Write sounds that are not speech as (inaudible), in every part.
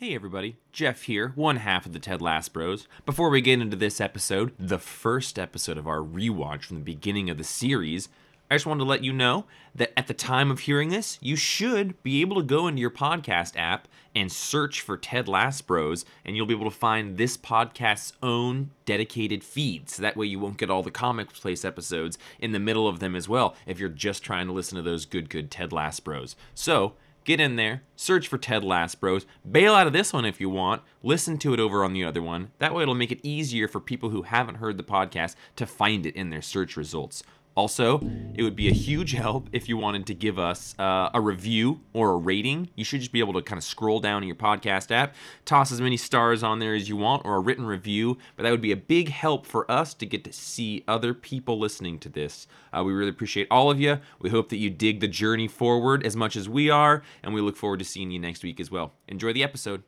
Hey everybody, Jeff here, one half of the Ted Lasso Bros. Before we get into this episode, the first episode of our rewatch from the beginning of the series, I just wanted to let you know that at the time of hearing this, you should be able to go into your podcast app and search for Ted Lasso Bros, and you'll be able to find this podcast's own dedicated feed. So that way you won't get all the Comic Place episodes in the middle of them as well if you're just trying to listen to those good, good Ted Lasso Bros. So, Get in there, search for Ted Lasso Bros, bail out of this one if you want, listen to it over on the other one. That way it'll make it easier for people who haven't heard the podcast to find it in their search results. Also, it would be a huge help if you wanted to give us uh, a review or a rating. You should just be able to kind of scroll down in your podcast app, toss as many stars on there as you want, or a written review. But that would be a big help for us to get to see other people listening to this. Uh, we really appreciate all of you. We hope that you dig the journey forward as much as we are, and we look forward to seeing you next week as well. Enjoy the episode.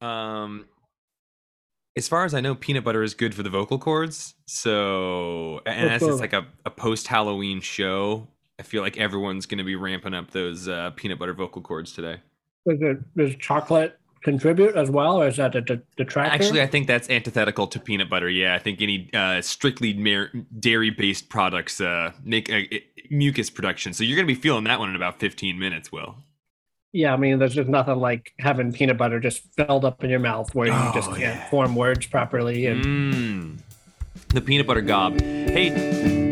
Um, as far as I know, peanut butter is good for the vocal cords. So, and as it's like a, a post Halloween show, I feel like everyone's going to be ramping up those uh, peanut butter vocal cords today. Does, it, does chocolate contribute as well, or is that a detractor? Actually, I think that's antithetical to peanut butter. Yeah, I think any uh, strictly dairy based products uh, make mucus production. So you're going to be feeling that one in about 15 minutes, Will. Yeah, I mean, there's just nothing like having peanut butter just filled up in your mouth where you oh, just can't yeah. form words properly. And mm. the peanut butter gob. Hey.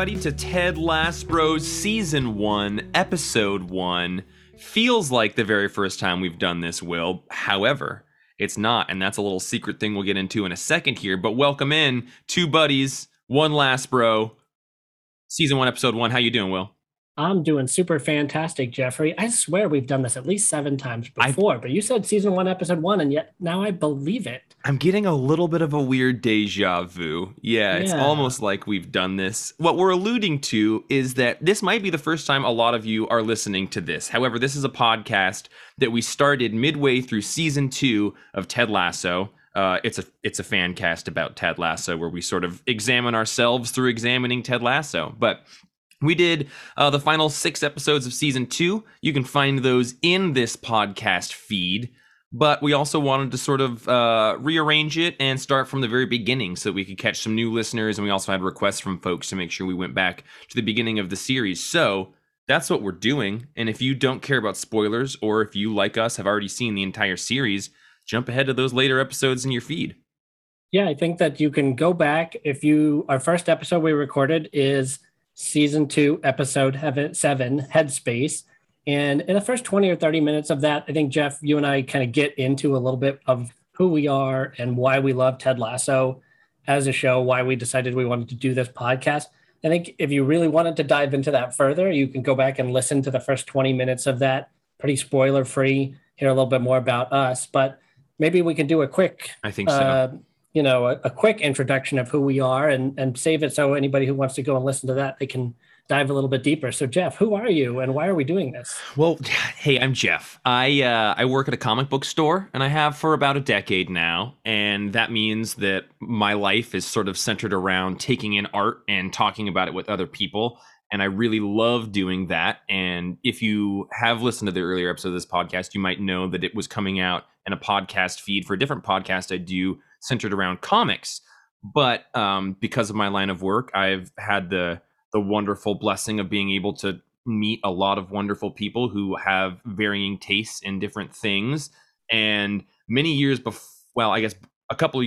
Everybody, to Ted Lasso Bros Season 1, Episode 1. Feels like the very first time we've done this, Will. However, it's not, and that's a little secret thing we'll get into in a second here. But welcome in, two buddies, one last bro. Season 1, Episode 1. How you doing, Will? I'm doing super fantastic, Jeffrey. I swear we've done this at least seven times before, I, but you said season one, episode one, and yet now I believe it. I'm getting a little bit of a weird deja vu. Yeah, it's almost like we've done this. What we're alluding to is that this might be the first time a lot of you are listening to this. However, this is a podcast that we started midway through season two of Ted Lasso. Uh, it's a it's a fan cast about Ted Lasso where we sort of examine ourselves through examining Ted Lasso. But we did uh, the final six episodes of season two. You can find those in this podcast feed. But we also wanted to sort of uh, rearrange it and start from the very beginning so we could catch some new listeners. And we also had requests from folks to make sure we went back to the beginning of the series. So that's what we're doing. And if you don't care about spoilers, or if you, like us, have already seen the entire series, jump ahead to those later episodes in your feed. Yeah, I think that you can go back. If you, our first episode we recorded is season two, episode seven, Headspace. And in the first 20 or 30 minutes of that, I think, Jeff, you and I kind of get into a little bit of who we are and why we love Ted Lasso as a show, why we decided we wanted to do this podcast. I think if you really wanted to dive into that further, you can go back and listen to the first 20 minutes of that, pretty spoiler free, hear a little bit more about us. But maybe we can do a quick I think so. Uh, you know a, a, quick introduction of who we are and and save it so anybody who wants to go and listen to that they can dive a little bit deeper. So jeff who are you and why are we doing this? Well (laughs) hey i'm jeff. I uh, i work at a comic book store and i have for about a decade now. And that means that my life is sort of centered around taking in art and talking about it with other people. And I really love doing that. And if you have listened to the earlier episode of this podcast, you might know that it was coming out in a podcast feed for a different podcast I do centered around comics. But um, because of my line of work, I've had the the wonderful blessing of being able to meet a lot of wonderful people who have varying tastes in different things. And many years before, well, I guess a couple. Of,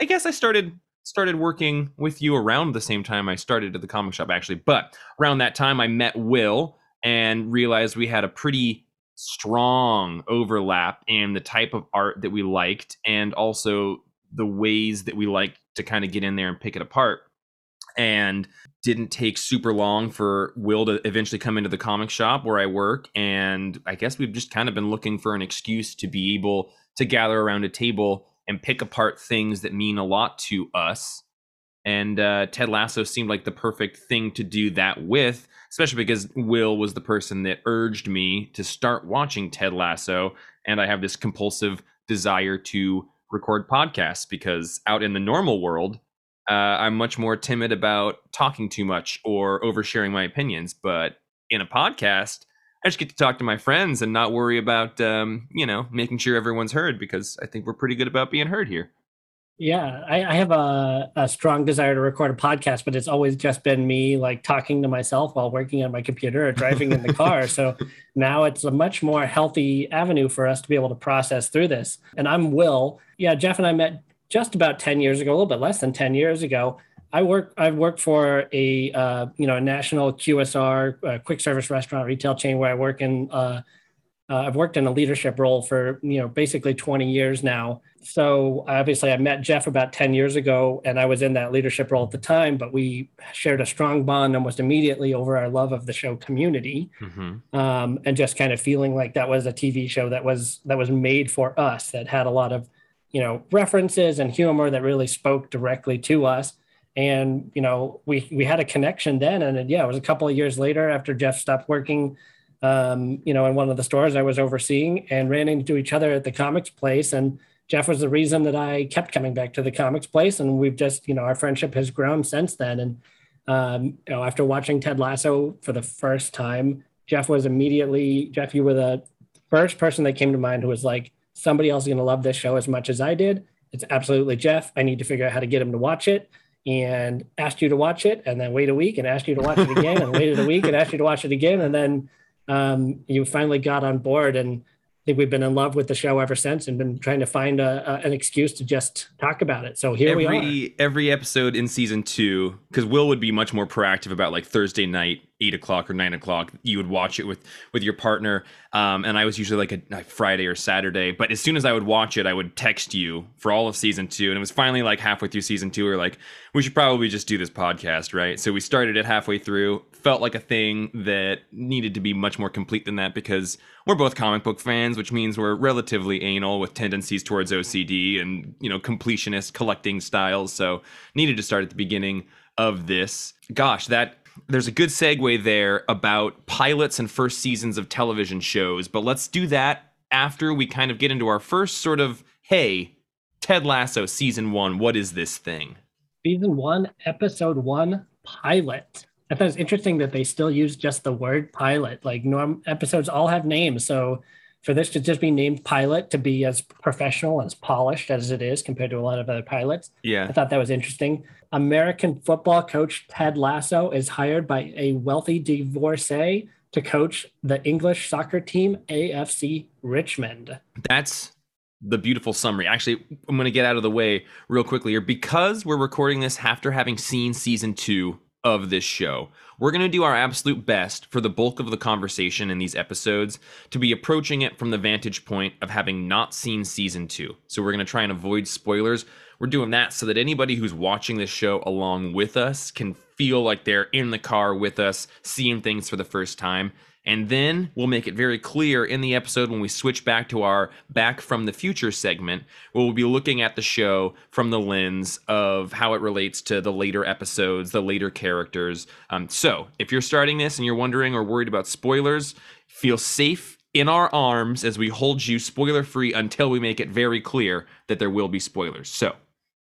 I guess I started started working with you around the same time I started at the comic shop, actually. But around that time, I met Will and realized we had a pretty strong overlap in the type of art that we liked and also the ways that we like to kind of get in there and pick it apart. And didn't take super long for Will to eventually come into the comic shop where I work. And I guess we've just kind of been looking for an excuse to be able to gather around a table and pick apart things that mean a lot to us. And uh, Ted Lasso seemed like the perfect thing to do that with, especially because Will was the person that urged me to start watching Ted Lasso. And I have this compulsive desire to record podcasts because out in the normal world, uh, I'm much more timid about talking too much or oversharing my opinions. But in a podcast, I just get to talk to my friends and not worry about, um, you know, making sure everyone's heard because I think we're pretty good about being heard here. Yeah, I, I have a, a, strong desire to record a podcast, but it's always just been me like talking to myself while working on my computer or driving in the (laughs) car. So now it's a much more healthy avenue for us to be able to process through this. And I'm Will. Yeah, Jeff and I met just about 10 years ago, a little bit less than 10 years ago. I work. I've worked for a uh, you know a national QSR uh, quick service restaurant retail chain where I work in. Uh, uh, I've worked in a leadership role for you know basically 20 years now. So obviously, I met Jeff about 10 years ago, and I was in that leadership role at the time. But we shared a strong bond almost immediately over our love of the show Community, mm-hmm. um, and just kind of feeling like that was a TV show that was that was made for us, that had a lot of you know references and humor that really spoke directly to us and you know we we had a connection then and yeah it was a couple of years later after jeff stopped working um, you know in one of the stores i was overseeing and ran into each other at the comics place and jeff was the reason that i kept coming back to the comics place and we've just you know our friendship has grown since then and um, you know after watching ted lasso for the first time jeff was immediately jeff you were the first person that came to mind who was like somebody else is going to love this show as much as I did. It's absolutely Jeff. I need to figure out how to get him to watch it and asked you to watch it and then wait a week and asked you to watch it again and waited a week and asked you to watch it again. And then um, you finally got on board and I think we've been in love with the show ever since and been trying to find a, a, an excuse to just talk about it. So here every, we are. Every episode in season two, because Will would be much more proactive about like Thursday night, eight o'clock or nine o'clock. You would watch it with with your partner, um, and I was usually like a, a, Friday or Saturday. But as soon as I would watch it, I would text you for all of season two, and it was finally like halfway through season two. We like, we should probably just do this podcast, right? So we started it halfway through. Felt like a thing that needed to be much more complete than that because we're both comic book fans, which means we're relatively anal with tendencies towards OCD and you know completionist collecting styles. So needed to start at the beginning of this. Gosh, that there's a good segue there about pilots and first seasons of television shows, but let's do that after we kind of get into our first sort of hey, Ted Lasso season one. What is this thing? Season one, episode one, pilot. I thought it's interesting that they still use just the word pilot. Like norm episodes all have names. So for this to just be named pilot to be as professional as polished as it is compared to a lot of other pilots. Yeah. I thought that was interesting. American football coach Ted Lasso is hired by a wealthy divorcee to coach the English soccer team AFC Richmond. That's the beautiful summary. Actually, I'm going to get out of the way real quickly here because we're recording this after having seen season 2 of this show. We're going to do our absolute best for the bulk of the conversation in these episodes to be approaching it from the vantage point of having not seen season two. So we're going to try and avoid spoilers. We're doing that so that anybody who's watching this show along with us can feel like they're in the car with us, seeing things for the first time and then we'll make it very clear in the episode when we switch back to our Back from the Future segment, where we'll be looking at the show from the lens of how it relates to the later episodes, the later characters. Um, so if you're starting this and you're wondering or worried about spoilers, feel safe in our arms as we hold you spoiler free until we make it very clear that there will be spoilers. So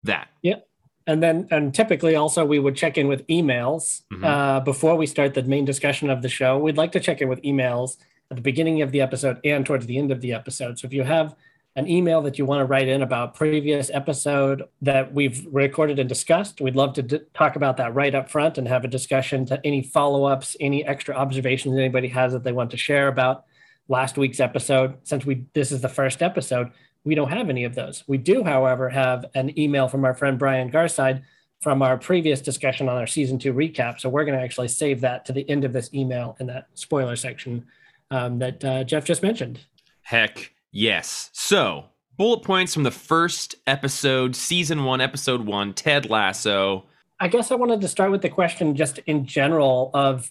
that. Yep and then and typically also we would check in with emails mm-hmm. uh, before we start the main discussion of the show we'd like to check in with emails at the beginning of the episode and towards the end of the episode so if you have an email that you want to write in about previous episode that we've recorded and discussed we'd love to d- talk about that right up front and have a discussion to any follow-ups any extra observations anybody has that they want to share about last week's episode since we this is the first episode we don't have any of those. We do, however, have an email from our friend Brian Garside from our previous discussion on our season two recap. So we're going to actually save that to the end of this email in that spoiler section um, that uh, Jeff just mentioned. Heck yes. So bullet points from the first episode, season one, episode one, Ted Lasso. I guess I wanted to start with the question just in general of,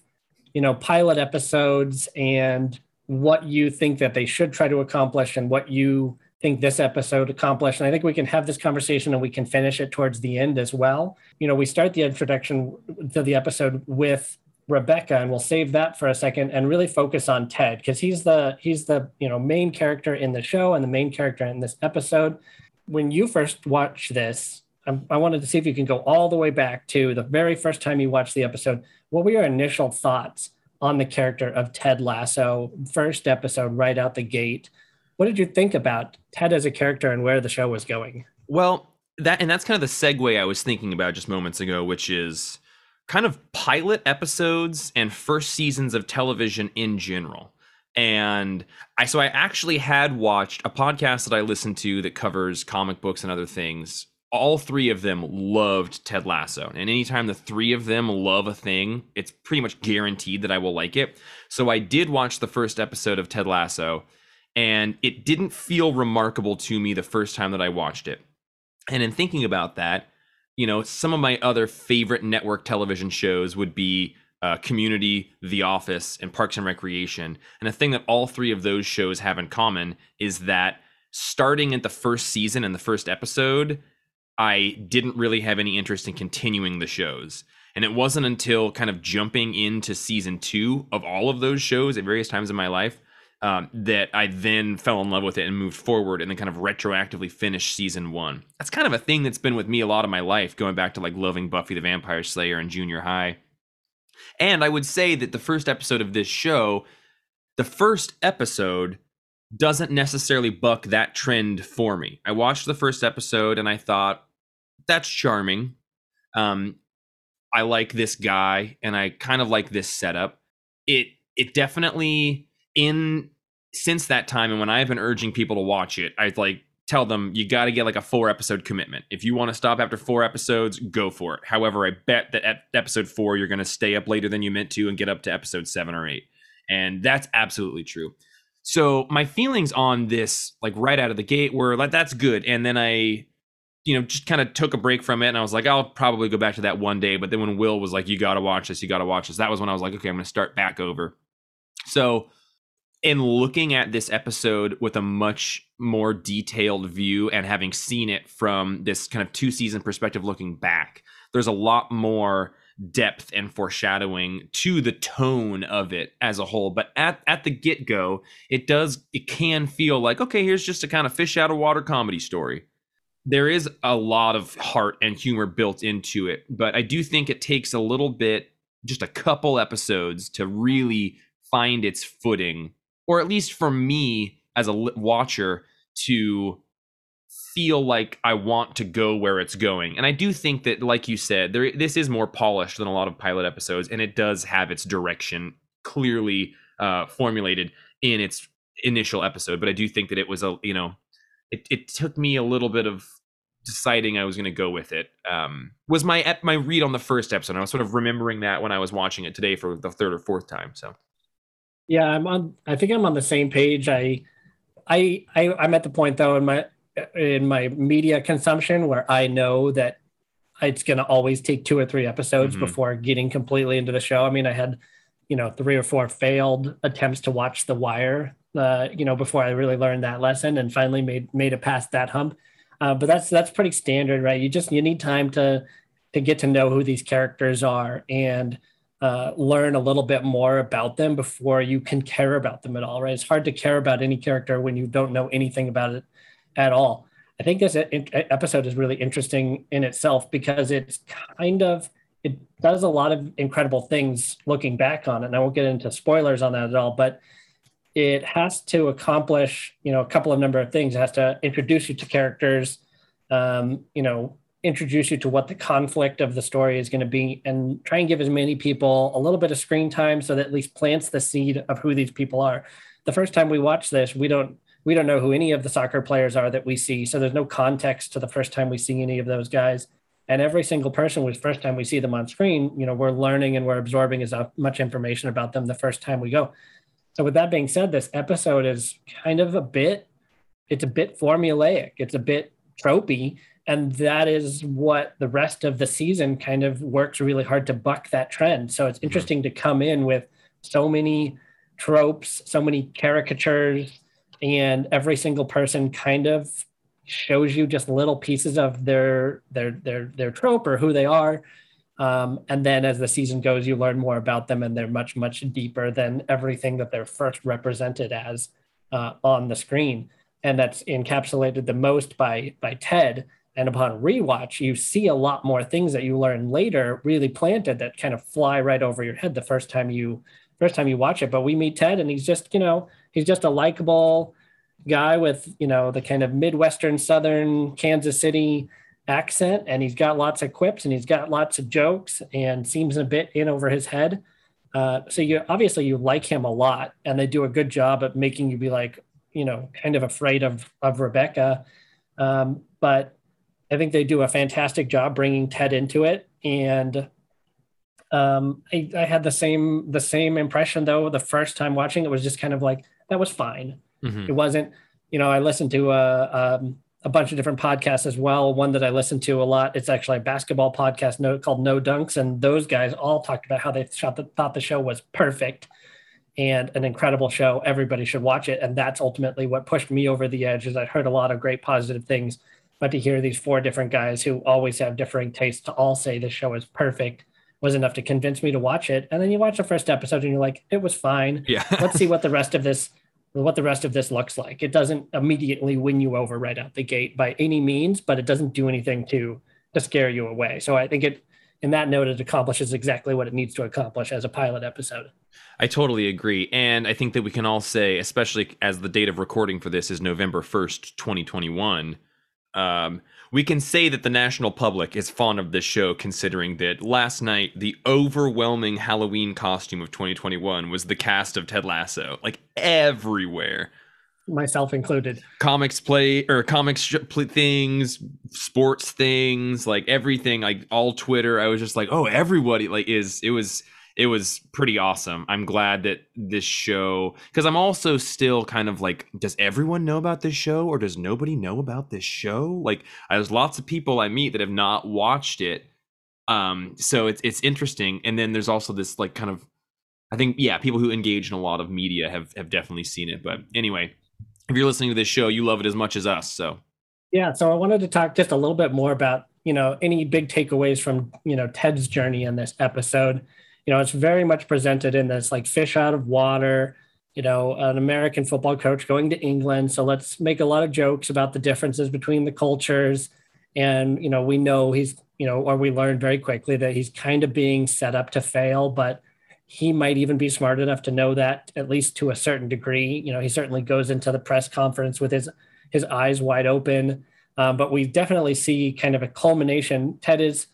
you know, pilot episodes and what you think that they should try to accomplish and what you think this episode accomplished. And I think we can have this conversation and we can finish it towards the end as well. You know, we start the introduction to the episode with Rebecca, and we'll save that for a second and really focus on Ted because he's the he's the you know main character in the show and the main character in this episode. When you first watch this, I, I wanted to see if you can go all the way back to the very first time you watched the episode. What were your initial thoughts on the character of Ted Lasso? First episode, right out the gate. What did you think about Ted as a character and where the show was going? Well, that and that's kind of the segue I was thinking about just moments ago, which is kind of pilot episodes and first seasons of television in general. And I so I actually had watched a podcast that I listened to that covers comic books and other things. All three of them loved Ted Lasso. And anytime the three of them love a thing, it's pretty much guaranteed that I will like it. So I did watch the first episode of Ted Lasso, and it didn't feel remarkable to me the first time that I watched it. And in thinking about that, you know, some of my other favorite network television shows would be uh, Community, The Office, and Parks and Recreation. And a thing that all three of those shows have in common is that starting at the first season and the first episode, I didn't really have any interest in continuing the shows. And it wasn't until kind of jumping into season two of all of those shows at various times in my life um, that I then fell in love with it and moved forward and then kind of retroactively finished season one. That's kind of a thing that's been with me a lot of my life, going back to like loving Buffy the Vampire Slayer in junior high. And I would say that the first episode of this show, the first episode doesn't necessarily buck that trend for me. I watched the first episode and I thought, that's charming. Um, I like this guy and I kind of like this setup. It it definitely in since that time and when I've been urging people to watch it, I like tell them you got to get like a four episode commitment. If you want to stop after four episodes, go for it. However, I bet that at episode four, you're going to stay up later than you meant to and get up to episode seven or eight. And that's absolutely true. So my feelings on this, like right out of the gate, were like, that's good. And then I, you know, just kind of took a break from it. And I was like, I'll probably go back to that one day. But then when Will was like, you got to watch this, you got to watch this, that was when I was like, okay, I'm going to start back over. So, in looking at this episode with a much more detailed view and having seen it from this kind of two season perspective looking back, there's a lot more depth and foreshadowing to the tone of it as a whole. But at, at the get go, it does, it can feel like, okay, here's just a kind of fish out of water comedy story. There is a lot of heart and humor built into it, but I do think it takes a little bit, just a couple episodes to really find its footing or at least for me as a watcher to feel like I want to go where it's going. And I do think that, like you said, there this is more polished than a lot of pilot episodes, and it does have its direction clearly uh, formulated in its initial episode. But I do think that it was a you know, it it took me a little bit of deciding I was going to go with it. Um, was my my read on the first episode. I was sort of remembering that when I was watching it today for the third or fourth time. So yeah, I'm on. I think I'm on the same page. I, I, I I'm at the point though in my in my media consumption where I know that it's going to always take two or three episodes mm-hmm. before getting completely into the show. I mean, I had, you know, three or four failed attempts to watch The Wire, uh, you know, before I really learned that lesson and finally made made it past that hump. Uh, but that's that's pretty standard, right? You just you need time to to get to know who these characters are and uh, learn a little bit more about them before you can care about them at all, right? It's hard to care about any character when you don't know anything about it at all. I think this episode is really interesting in itself because it's kind of it does a lot of incredible things looking back on it. And I won't get into spoilers on that at all, but it has to accomplish, you know, a couple of number of things. It has to introduce you to characters, um, you know, introduce you to what the conflict of the story is going to be and try and give as many people a little bit of screen time so that at least plants the seed of who these people are the first time we watch this we don't we don't know who any of the soccer players are that we see so there's no context to the first time we see any of those guys and every single person was first time we see them on screen you know we're learning and we're absorbing as much information about them the first time we go so with that being said this episode is kind of a bit it's a bit formulaic. It's a bit tropey. And that is what the rest of the season kind of works really hard to buck that trend. So it's mm-hmm. interesting to come in with so many tropes, so many caricatures, and every single person kind of shows you just little pieces of their their their their trope or who they are. Um, and then as the season goes, you learn more about them, and they're much much deeper than everything that they're first represented as uh, on the screen. And that's encapsulated the most by by Ted. And upon rewatch, you see a lot more things that you learn later, really planted that kind of fly right over your head the first time you first time you watch it. But we meet Ted, and he's just you know he's just a likable guy with you know the kind of midwestern southern Kansas City accent, and he's got lots of quips and he's got lots of jokes and seems a bit in over his head. Uh, so you obviously you like him a lot, and they do a good job at making you be like you know kind of afraid of of Rebecca. Um, but I think they do a fantastic job bringing Ted into it, and um, I, I, had the same the same impression though the first time watching it was just kind of like that was fine. Mm-hmm. It wasn't, you know, I listened to a, um, a bunch of different podcasts as well. One that I listened to a lot, it's actually a basketball podcast called No Dunks, and those guys all talked about how they thought the, thought the show was perfect and an incredible show. Everybody should watch it, and that's ultimately what pushed me over the edge. Is I heard a lot of great positive things, but to hear these four different guys who always have differing tastes to all say the show is perfect was enough to convince me to watch it. And then you watch the first episode and you're like, it was fine. Yeah. (laughs) Let's see what the rest of this what the rest of this looks like. It doesn't immediately win you over right out the gate by any means, but it doesn't do anything to to scare you away. So I think it in that note it accomplishes exactly what it needs to accomplish as a pilot episode. I totally agree. And I think that we can all say, especially as the date of recording for this is November 1st, 2021, um, we can say that the national public is fond of this show, considering that last night the overwhelming Halloween costume of 2021 was the cast of Ted Lasso, like everywhere, myself included. Comics play or comics things, sports things, like everything, like all Twitter. I was just like, oh, everybody like is it was it was pretty awesome. I'm glad that this show because I'm also still kind of like, does everyone know about this show or does nobody know about this show? Like, there's lots of people I meet that have not watched it. Um, so it's it's interesting. And then there's also this like kind of, I think yeah, people who engage in a lot of media have have definitely seen it. But anyway, if you're listening to this show, you love it as much as us. So yeah, so I wanted to talk just a little bit more about you know any big takeaways from you know Ted's journey in this episode you know, it's very much presented in this like fish out of water, you know, an American football coach going to England. So let's make a lot of jokes about the differences between the cultures. And, you know, we know he's, you know, or we learned very quickly that he's kind of being set up to fail, but he might even be smart enough to know that at least to a certain degree. You know, he certainly goes into the press conference with his his eyes wide open. Um, but we definitely see kind of a culmination. Ted is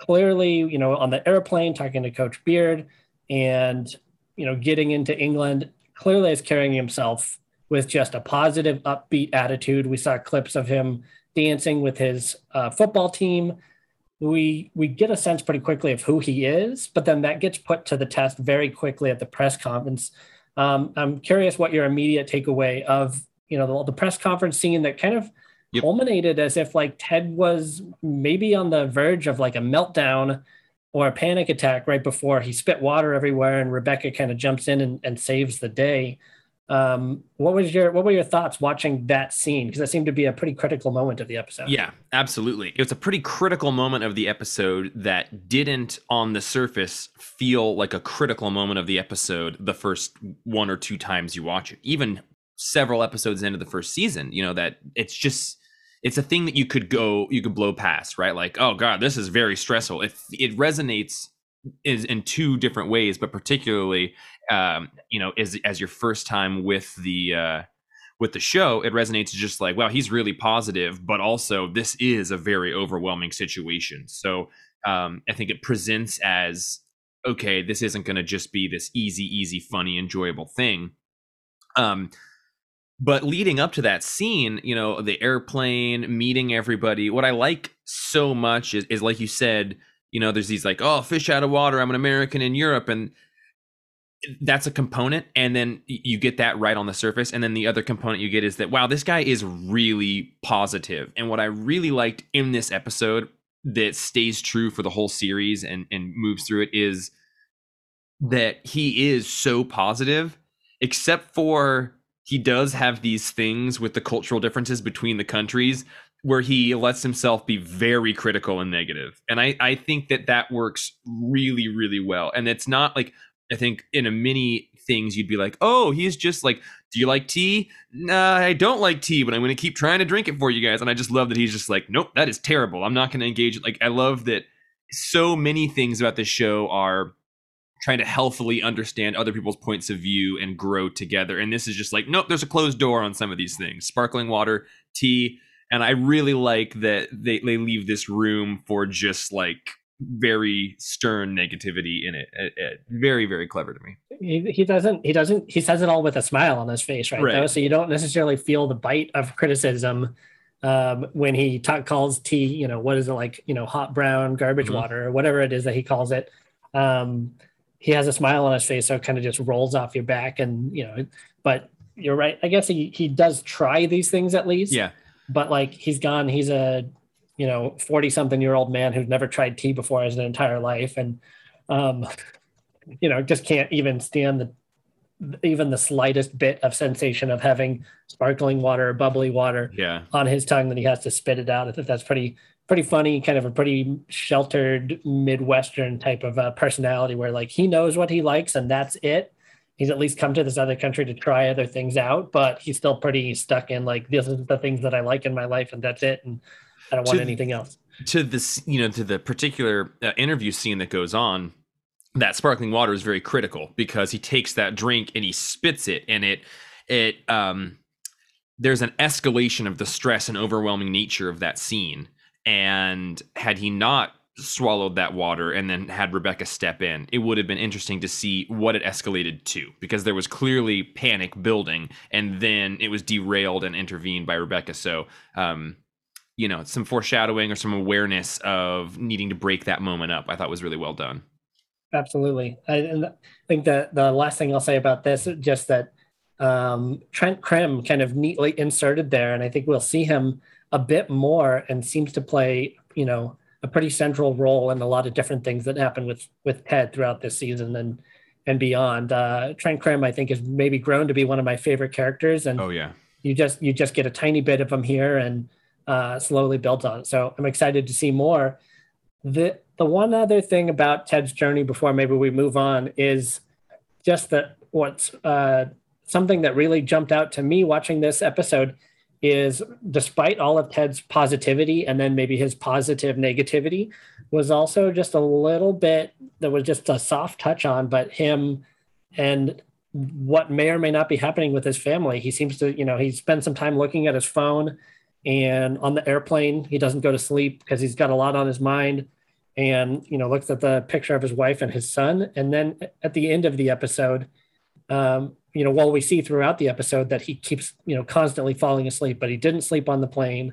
clearly, you know, on the airplane talking to Coach Beard and, you know, getting into England, clearly is carrying himself with just a positive, upbeat attitude. We saw clips of him dancing with his uh, football team. We we get a sense pretty quickly of who he is, but then that gets put to the test very quickly at the press conference. Um, I'm curious what your immediate takeaway of you know the, the press conference scene that kind of yep. culminated as if like Ted was maybe on the verge of like a meltdown or a panic attack right before he spit water everywhere and Rebecca kind of jumps in and, and saves the day. Um, what was your what were your thoughts watching that scene? Because that seemed to be a pretty critical moment of the episode. Yeah, absolutely. It was a pretty critical moment of the episode that didn't on the surface feel like a critical moment of the episode the first one or two times you watch it. Even several episodes into the first season, you know, that it's just it's a thing that you could go you could blow past right? Like oh god this is very stressful. It, it resonates is in two different ways but particularly um, you know as as your first time with the uh, with the show it resonates just like wow he's really positive but also this is a very overwhelming situation. So um, i think it presents as okay this isn't going to just be this easy easy funny enjoyable thing. Um but leading up to that scene you know the airplane meeting everybody what i like so much is, is like you said you know there's these like oh fish out of water i'm an american in europe and that's a component and then you get that right on the surface and then the other component you get is that wow this guy is really positive. and what i really liked in this episode that stays true for the whole series and and moves through it is that he is so positive except for he does have these things with the cultural differences between the countries where he lets himself be very critical and negative and i i think that that works really really well and it's not like I think in a many things you'd be like, oh, he's just like, do you like tea? Nah, I don't like tea, but I'm going to keep trying to drink it for you guys. And I just love that he's just like, nope, that is terrible. I'm not going to engage. it. Like, I love that so many things about this show are trying to healthily understand other people's points of view and grow together. And this is just like, nope, there's a closed door on some of these things. Sparkling water, tea. And I really like that they, they leave this room for just like very stern negativity in it. it, it very very clever to me. He, he doesn't he doesn't he says it all with a smile on his face, right? right. Though? So you don't necessarily feel the bite of criticism um, when he ta- calls tea. You know what is it like? You know hot brown garbage mm-hmm. water or whatever it is that he calls it. Um, he has a smile on his face, so it kind of just rolls off your back, and you know. But you're right. I guess he he does try these things at least. Yeah. But like he's gone. He's a you know 40 something year old man who's never tried tea before his entire life and um, you know just can't even stand the even the slightest bit of sensation of having sparkling water or bubbly water yeah. on his tongue that he has to spit it out. I think that's pretty pretty funny, kind of a pretty sheltered Midwestern type of uh, personality where like he knows what he likes and that's it. He's at least come to this other country to try other things out, but he's still pretty stuck in like this is the things that I like in my life and that's it. And I don't want to, anything else. To this, you know, to the particular uh, interview scene that goes on, that sparkling water is very critical because he takes that drink and he spits it, and it, it, um, there's an escalation of the stress and overwhelming nature of that scene. And had he not swallowed that water and then had Rebecca step in, it would have been interesting to see what it escalated to because there was clearly panic building and then it was derailed and intervened by Rebecca. So, um, you know some foreshadowing or some awareness of needing to break that moment up i thought was really well done absolutely i, think that the last thing i'll say about this is just that um, trent crimm kind of neatly inserted there and i think we'll see him a bit more and seems to play you know a pretty central role in a lot of different things that happen with with ted throughout this season and and beyond uh, trent crimm i think has maybe grown to be one of my favorite characters and oh yeah you just you just get a tiny bit of him here and uh, slowly built on. So I'm excited to see more. The the one other thing about Ted's journey before maybe we move on is just that what's uh, something that really jumped out to me watching this episode is despite all of Ted's positivity and then maybe his positive negativity was also just a little bit that was just a soft touch on, but him and what may or may not be happening with his family. He seems to, you know, he spends some time looking at his phone and on the airplane he doesn't go to sleep because he's got a lot on his mind and you know looks at the picture of his wife and his son and then at the end of the episode um, you know while we see throughout the episode that he keeps you know constantly falling asleep but he didn't sleep on the plane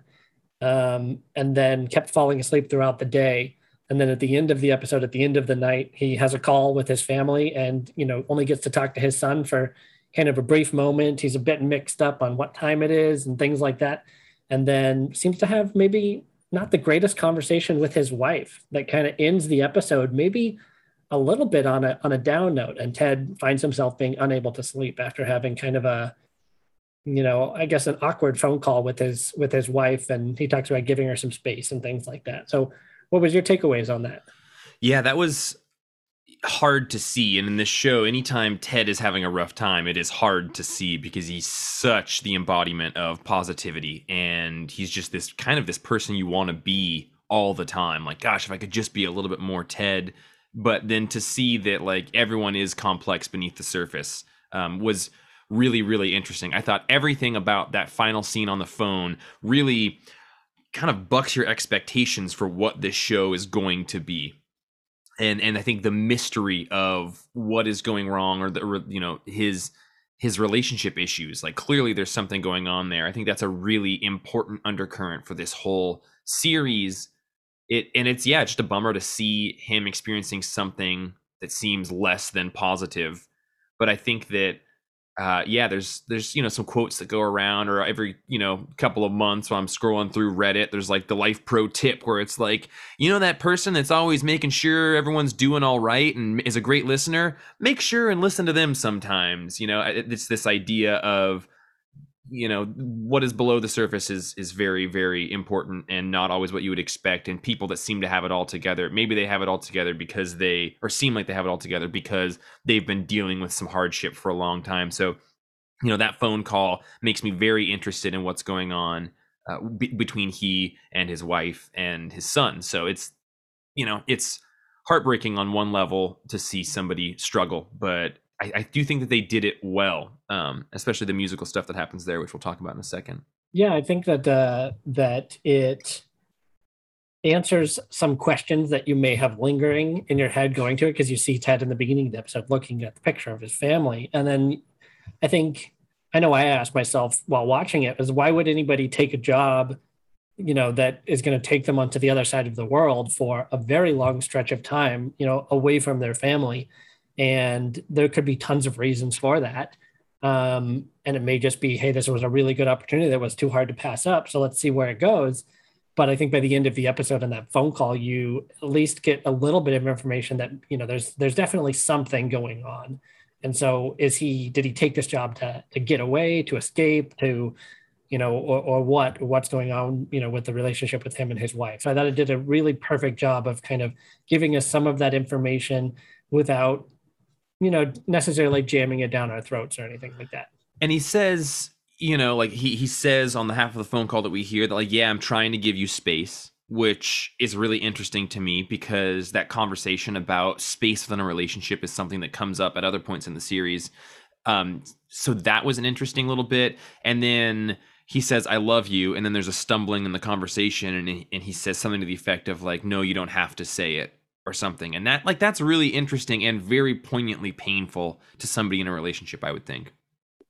um, and then kept falling asleep throughout the day. And then at the end of the episode at the end of the night he has a call with his family and you know only gets to talk to his son for kind of a brief moment. He's a bit mixed up on what time it is and things like that. And then seems to have maybe not the greatest conversation with his wife that kind of ends the episode. Maybe a little bit on a on a down note and ted finds himself being unable to sleep after having kind of a you know i guess an awkward phone call with his with his wife and he talks about giving her some space and things like that so what was your takeaways on that yeah that was hard to see. And in this show, anytime Ted is having a rough time, it is hard to see because he's such the embodiment of positivity. And he's just this kind of this person you want to be all the time. Like, gosh, if I could just be a little bit more Ted. But then to see that like everyone is complex beneath the surface um, was really, really interesting. I thought everything about that final scene on the phone really kind of bucks your expectations for what this show is going to be and and I think the mystery of what is going wrong or the you know his his relationship issues like clearly there's something going on there. I think that's a really important undercurrent for this whole series. It and it's yeah, just a bummer to see him experiencing something that seems less than positive but I think that uh, yeah, there's there's you know some quotes that go around, or every you know couple of months while I'm scrolling through Reddit, there's like the life pro tip where it's like, you know that person that's always making sure everyone's doing all right and is a great listener. Make sure and listen to them sometimes. You know, it's this idea of you know what is below the surface is is very very important and not always what you would expect and people that seem to have it all together. Maybe they have it all together because they or seem like they have it all together because they've been dealing with some hardship for a long time. So you know that phone call makes me very interested in what's going on uh, between he and his wife and his son. So it's you know it's heartbreaking on one level to see somebody struggle but I, I do think that they did it well, um, especially the musical stuff that happens there, which we'll talk about in a second. Yeah, I think that uh, that it answers some questions that you may have lingering in your head going to it because you see Ted in the beginning of the episode looking at the picture of his family, and then I think I know I asked myself while watching it is why would anybody take a job, you know, that is going to take them onto the other side of the world for a very long stretch of time, you know, away from their family and there could be tons of reasons for that. Um, and it may just be, hey, this was a really good opportunity that was too hard to pass up. So let's see where it goes. But I think by the end of the episode and that phone call, you at least get a little bit of information that you know there's there's definitely something going on. And so, is he did he take this job to to get away, to escape, to you know, or, or what what's going on, you know, with the relationship with him and his wife. So I thought it did a really perfect job of kind of giving us some of that information without you know, necessarily jamming it down our throats or anything like that. And he says, you know, like he he says on the half of the phone call that we hear that like, yeah, I'm trying to give you space, which is really interesting to me because that conversation about space within a relationship is something that comes up at other points in the series. Um, so that was an interesting little bit. And then he says, I love you. And then there's a stumbling in the conversation. And and he says something to the effect of, like, no, you don't have to say it or something. And that like that's really interesting and very poignantly painful to somebody in a relationship, I would think.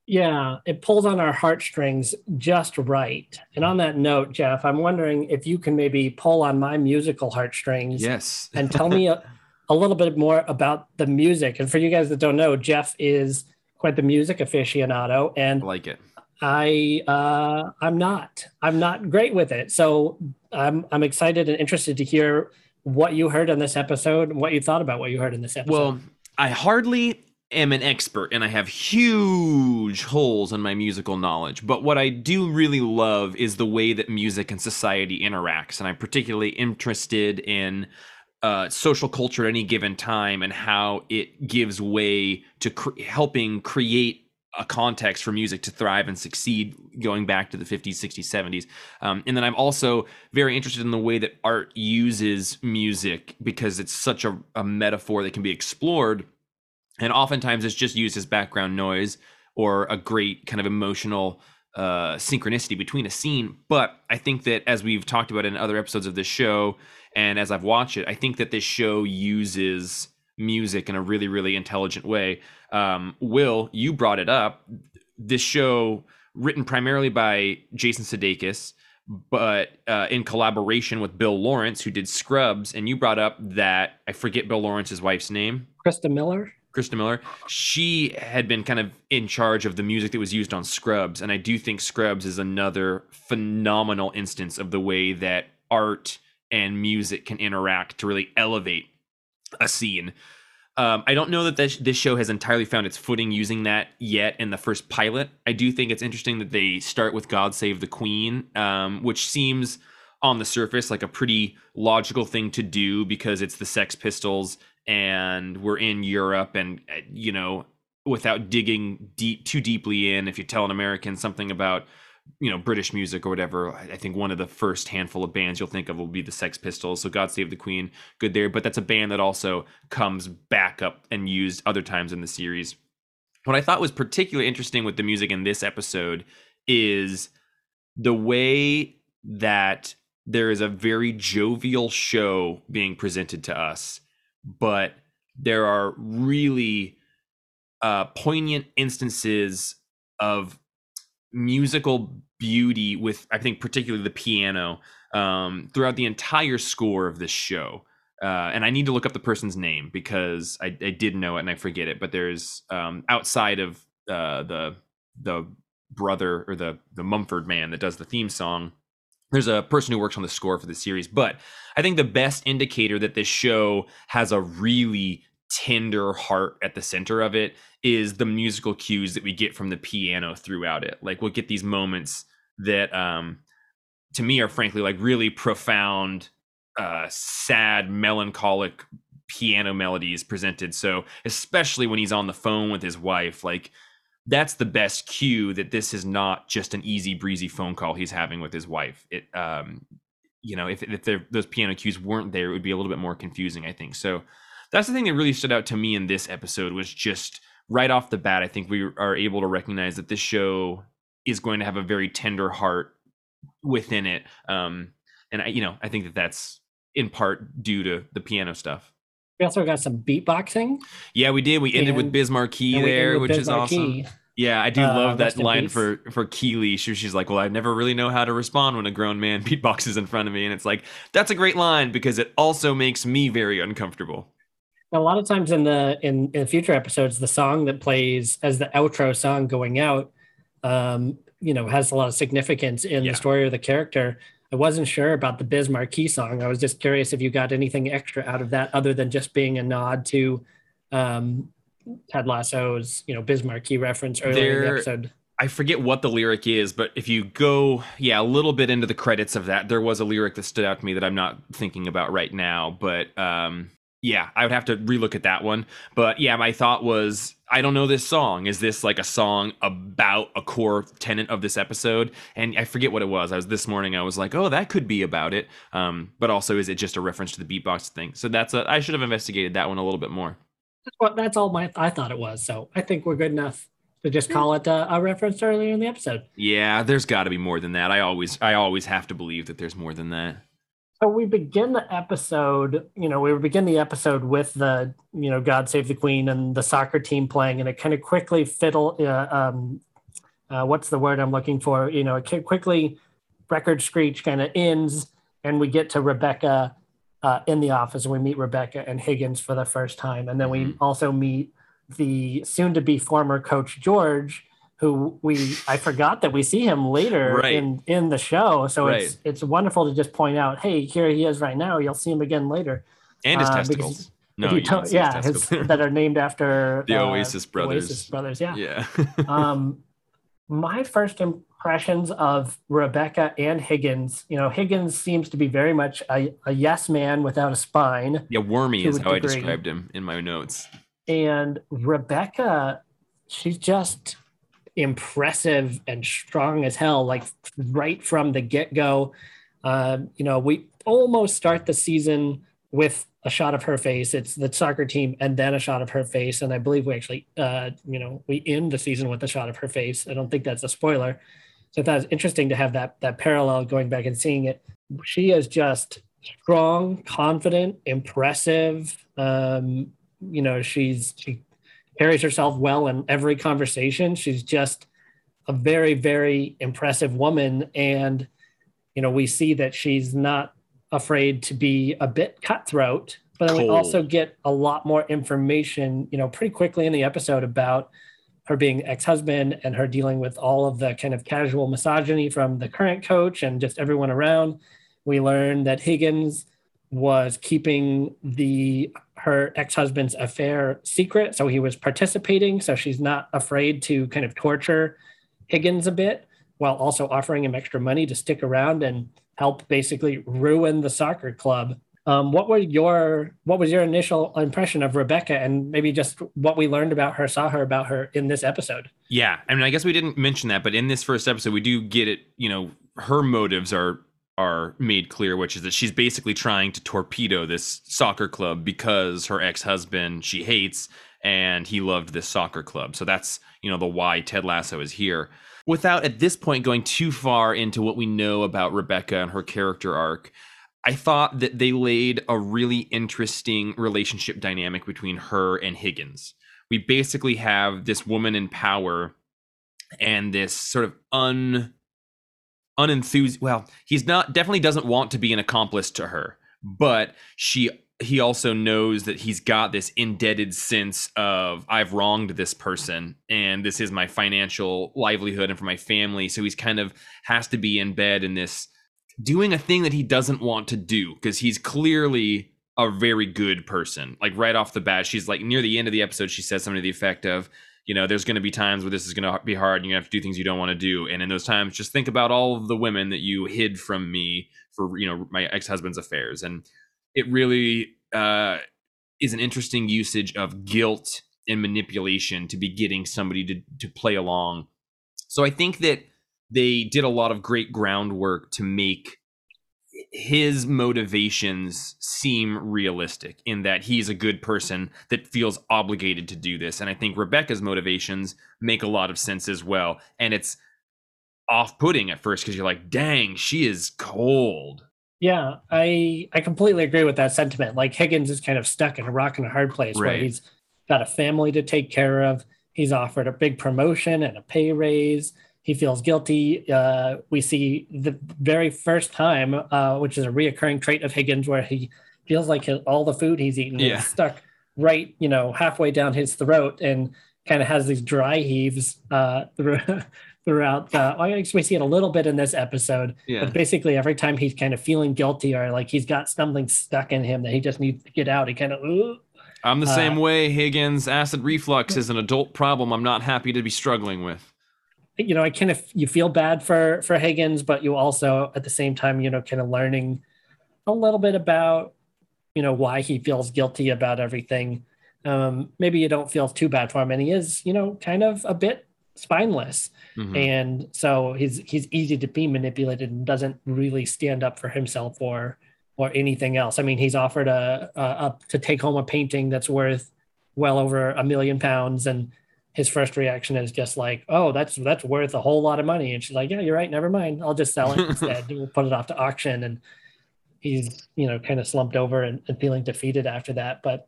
Yeah, it pulls on our heartstrings just right. And on that note, Jeff, I'm wondering if you can maybe pull on my musical heartstrings. Yes. and tell me a, a little bit more about the music. And for you guys that don't know, Jeff is quite the music aficionado and I like it. I uh I'm not. I'm not great with it. So I'm I'm excited and interested to hear what you heard in this episode, what you thought about what you heard in this episode. Well, I hardly am an expert and I have huge holes in my musical knowledge, but what I do really love is the way that music and society interacts. And I'm particularly interested in uh, social culture at any given time and how it gives way to helping create a context for music to thrive and succeed going back to the 50s 60s 70s um, and then i'm also very interested in the way that art uses music because it's such a, a metaphor that can be explored. And oftentimes it's just used as background noise or a great kind of emotional uh, synchronicity between a scene. But i think that as we've talked about in other episodes of this show and as i've watched it i think that this show uses music in a really really intelligent way. Um, will you brought it up. This show written primarily by jason sudeikis but uh, in collaboration with bill lawrence who did scrubs and you brought up that i forget bill lawrence's wife's name. Christa miller? Christa Miller, she had been kind of in charge of the music that was used on Scrubs. And I do think Scrubs is another phenomenal instance of the way that art and music can interact to really elevate a scene. Um, I don't know that this, this show has entirely found its footing using that yet in the first pilot. I do think it's interesting that they start with God Save the Queen, um, which seems on the surface like a pretty logical thing to do because it's the Sex Pistols and we're in Europe and, uh, you know, without digging deep too deeply in, if you tell an American something about you know British music or whatever. I think one of the first handful of bands you'll think of will be the Sex Pistols. So God Save the Queen, good there. But that's a band that also comes back up and used other times in the series. What I thought was particularly interesting with the music in this episode is the way that there is a very jovial show being presented to us, but there are really uh, poignant instances of musical beauty with I think particularly the piano um, throughout the entire score of this show. uh, and I need to look up the person's name because I, I did know it and I forget it. But there's um, outside of uh, the the brother or the the Mumford man that does the theme song. There's a person who works on the score for the series, but I think the best indicator that this show has a really tender heart at the center of it is the musical cues that we get from the piano throughout it. Like we'll get these moments that um to me are frankly like really profound uh, sad, melancholic piano melodies presented. So, especially when he's on the phone with his wife, like that's the best cue that this is not just an easy breezy phone call he's having with his wife. It, um, you know, if if those piano cues weren't there, it would be a little bit more confusing. I think so. That's the thing that really stood out to me in this episode was just right off the bat. I think we are able to recognize that this show is going to have a very tender heart within it. Um, and I, you know, I think that that's in part due to the piano stuff. We also got some beatboxing. Yeah, we did. We ended and, with Biz Markie there, which Biz is Markie. awesome. Yeah, I do uh, love that line for for Keeley. She, she's like, "Well, I never really know how to respond when a grown man (laughs) beatboxes in front of me," and it's like that's a great line because it also makes me very uncomfortable. A lot of times in the in, in future episodes, the song that plays as the outro song going out, um, you know, has a lot of significance in yeah. the story of the character. I wasn't sure about the Biz Markie song. I was just curious if you got anything extra out of that other than just being a nod to um, Ted Lasso's, you know, Biz Markie reference earlier there, in the episode. I forget what the lyric is, but if you go, yeah, a little bit into the credits of that, there was a lyric that stood out to me that I'm not thinking about right now. But um, yeah, I would have to relook at that one. But yeah, my thought was I don't know this song. Is this like a song about a core tenant of this episode? And I forget what it was. I was this morning. I was like, oh, that could be about it. Um, but also, is it just a reference to the beatbox thing? So that's a, I should have investigated that one a little bit more. Well, that's all my I thought it was. So I think we're good enough to just call it a, a reference earlier in the episode. Yeah, there's got to be more than that. I always I always have to believe that there's more than that. So we begin the episode, you know, we begin the episode with the, you know, God Save the Queen and the soccer team playing, and it kind of quickly fiddle. Uh, um, uh, what's the word I'm looking for? You know, it quickly record screech kind of ends, and we get to Rebecca uh, in the office, and we meet Rebecca and Higgins for the first time, and then we mm-hmm. also meet the soon-to-be former coach George, who we I forgot that we see him later right. in in the show. So right. it's it's wonderful to just point out, hey, here he is right now. You'll see him again later. And his uh, testicles. No, you yeah, his, that are named after (laughs) the uh, Oasis brothers. Oasis brothers, yeah. Yeah. (laughs) um, my first impressions of Rebecca and Higgins, you know, Higgins seems to be very much a, a yes man without a spine. Yeah, wormy is how degree. I described him in my notes. And Rebecca, she's just impressive and strong as hell, like right from the get go. Uh, you know, we almost start the season with a shot of her face. It's the soccer team and then a shot of her face. And I believe we actually, uh, you know, we end the season with a shot of her face. I don't think that's a spoiler. So I thought it was interesting to have that that parallel going back and seeing it. She is just strong, confident, impressive. Um, you know, she's she carries herself well in every conversation. She's just a very, very impressive woman. And, you know, we see that she's not afraid to be a bit cutthroat, but then we also get a lot more information, you know, pretty quickly in the episode about her being ex-husband and her dealing with all of the kind of casual misogyny from the current coach and just everyone around. We learn that Higgins was keeping the her ex-husband's affair secret so he was participating so she's not afraid to kind of torture higgins a bit while also offering him extra money to stick around and help basically ruin the soccer club. Um, what were your what was your initial impression of rebecca and maybe just what we learned about her saw her about her in this episode? Yeah i mean i guess we didn't mention that but in this first episode we do get it you know her motives are are made clear, which is that she's basically trying to torpedo this soccer club because her ex husband she hates and he loved this soccer club. So that's, you know, the why Ted Lasso is here. Without at this point going too far into what we know about Rebecca and her character arc, I thought that they laid a really interesting relationship dynamic between her and Higgins. We basically have this woman in power and this sort of un unenthused. Well, he's not definitely doesn't want to be an accomplice to her, but she he also knows that he's got this indebted sense of I've wronged this person and this is my financial livelihood and for my family. So he's kind of has to be in bed in this doing a thing that he doesn't want to do because he's clearly a very good person. Like right off the bat, she's like near the end of the episode, she says something to the effect of, you know, there's going to be times where this is going to be hard and you have to do things you don't want to do. And in those times, just think about all of the women that you hid from me for, you know, my ex husband's affairs. And it really uh, is an interesting usage of guilt and manipulation to be getting somebody to, to play along. So I think that they did a lot of great groundwork to make his motivations seem realistic in that he's a good person that feels obligated to do this. And I think Rebecca's motivations make a lot of sense as well. And it's off putting at first because you're like, dang, she is cold. Yeah, I I completely agree with that sentiment. Like Higgins is kind of stuck in a rock and a hard place right. where he's got a family to take care of. He's offered a big promotion and a pay raise. He feels guilty. Uh, we see the very first time, uh, which is a reoccurring trait of Higgins, where he feels like his, all the food he's eaten yeah. is stuck right, you know, halfway down his throat, and kind of has these dry heaves uh, (laughs) throughout the I guess we see it a little bit in this episode. Yeah. But basically every time he's kind of feeling guilty or like he's got something stuck in him that he just needs to get out, he kind of Ooh. I'm the uh, same way, Higgins. Acid reflux is an adult problem I'm not happy to be struggling with. You know, I kind of you feel bad for for Higgins, but you also at the same time, you know, kind of learning a little bit about, you know, why he feels guilty about everything. Um, maybe you don't feel too bad for him, and he is, you know, kind of a bit spineless. Mm-hmm. And so he's he's easy to be manipulated and doesn't really stand up for himself or or anything else. I mean, he's offered a, a, a to take home a painting that's worth well over a million pounds and his first reaction is just like, "Oh, that's that's worth a whole lot of money." And she's like, "Yeah, you're right. Never mind. I'll just sell it instead. (laughs) we'll put it off to auction." And he's you know kind of slumped over and, and feeling defeated after that. But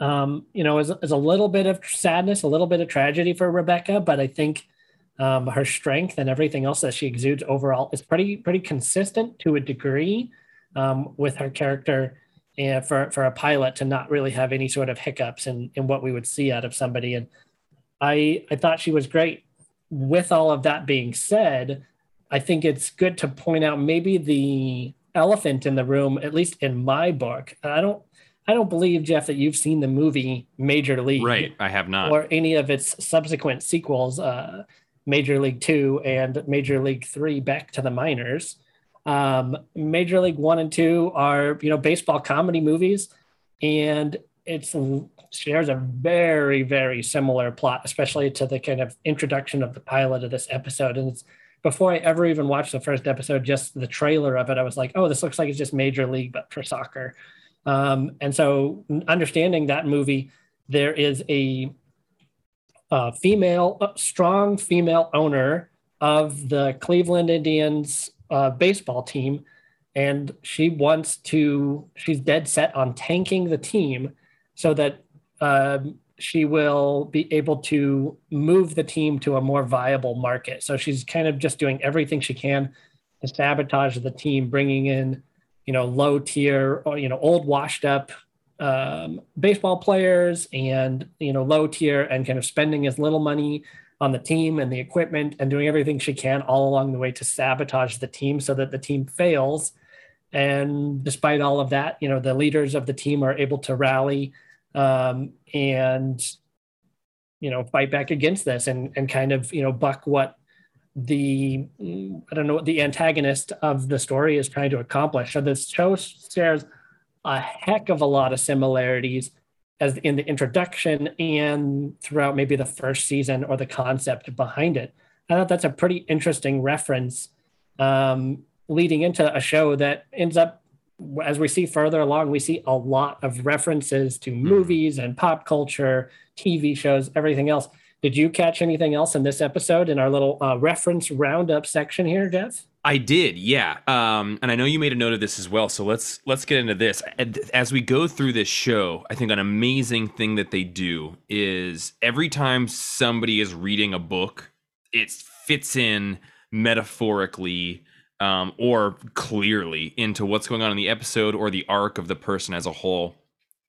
um, you know, is, is a little bit of sadness, a little bit of tragedy for Rebecca, but I think um, her strength and everything else that she exudes overall is pretty pretty consistent to a degree um, with her character. And for for a pilot to not really have any sort of hiccups in in what we would see out of somebody, and I I thought she was great. With all of that being said, I think it's good to point out maybe the elephant in the room, at least in my book. I don't I don't believe, Jeff, that you've seen the movie Major League. Right. I have not. Or any of its subsequent sequels, uh, Major League Two and Major League Three, Back to the Minors. Um, Major League One and Two are, you know, baseball comedy movies, and it shares a very, very similar plot, especially to the kind of introduction of the pilot of this episode. And it's before I ever even watched the first episode, just the trailer of it, I was like, oh, this looks like it's just Major League, but for soccer. Um, and so, understanding that movie, there is a, a female, a strong female owner of the Cleveland Indians uh, baseball team. And she wants to, she's dead set on tanking the team so that um, she will be able to move the team to a more viable market. So she's kind of just doing everything she can to sabotage the team, bringing in you know, low tier or, you know, old washed up um, baseball players and, you know, low tier and kind of spending as little money on the team and the equipment and doing everything she can all along the way to sabotage the team so that the team fails. And despite all of that, you know, the leaders of the team are able to rally um, and, you know, fight back against this and, and kind of, you know, buck what the I don't know what the antagonist of the story is trying to accomplish. So this show shares a heck of a lot of similarities as in the introduction and throughout maybe the first season or the concept behind it. I thought that's a pretty interesting reference um, leading into a show that ends up, as we see further along, we see a lot of references to hmm. movies and pop culture, TV shows, everything else did you catch anything else in this episode in our little uh, reference roundup section here, Jeff? I did, yeah. Um, and I know you made a note of this as well. So let's let's get into this. As we go through this show, I think an amazing thing that they do is every time somebody is reading a book, it fits in metaphorically um, or clearly into what's going on in the episode or the arc of the person as a whole.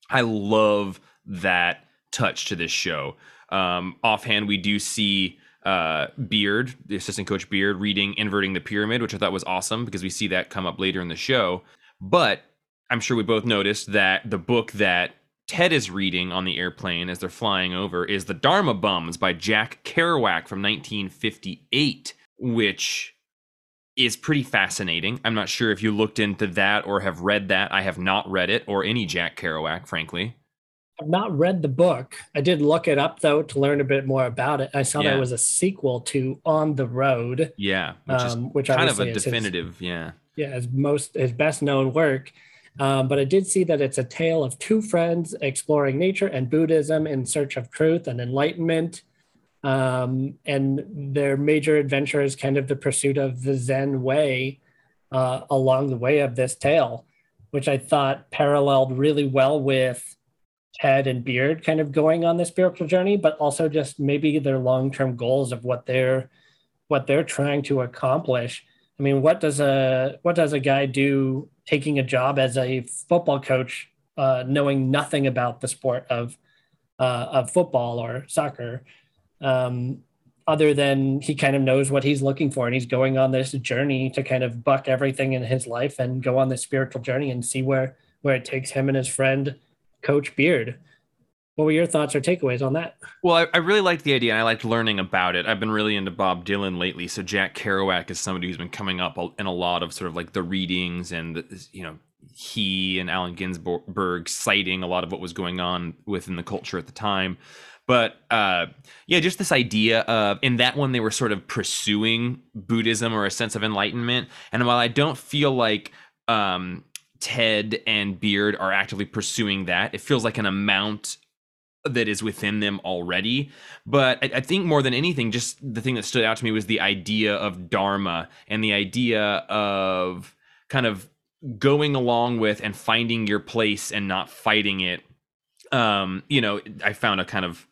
I love that touch to this show. Um, offhand, we do see uh, Beard, the assistant coach Beard, reading Inverting the Pyramid, which I thought was awesome because we see that come up later in the show. But I'm sure we both noticed that the book that Ted is reading on the airplane as they're flying over is The Dharma Bums by Jack Kerouac from 1958, which is pretty fascinating. I'm not sure if you looked into that or have read that. I have not read it or any Jack Kerouac, frankly. I've not read the book. I did look it up though to learn a bit more about it. I saw yeah. there was a sequel to On the Road. Yeah, which is um, which kind of a definitive. His, yeah, yeah, his most his best known work. Um, but I did see that it's a tale of two friends exploring nature and Buddhism in search of truth and enlightenment. Um, and their major adventure is kind of the pursuit of the Zen way uh, along the way of this tale, which I thought paralleled really well with Ted and Beard kind of going on the spiritual journey, but also just maybe their long-term goals of what they're what they're trying to accomplish. I mean, what does a what does a guy do taking a job as a football coach, uh, knowing nothing about the sport of uh, of football or soccer, um, other than he kind of knows what he's looking for, and he's going on this journey to kind of buck everything in his life and go on this spiritual journey and see where where it takes him and his friend Coach Beard. What were your thoughts or takeaways on that? Well, I, I, really liked the idea and I liked learning about it. I've been really into Bob Dylan lately. So Jack Kerouac is somebody who's been coming up in a lot of sort of like the readings and, the, you know, he and Allen Ginsberg citing a lot of what was going on within the culture at the time. But uh, yeah, just this idea of in that one they were sort of pursuing Buddhism or a sense of enlightenment. And while I don't feel like um, Ted and Beard are actively pursuing that. It feels like an amount that is within them already. But I, I, think more than anything, just the thing that stood out to me was the idea of Dharma and the idea of kind of going along with and finding your place and not fighting it. Um, you know, I found a kind of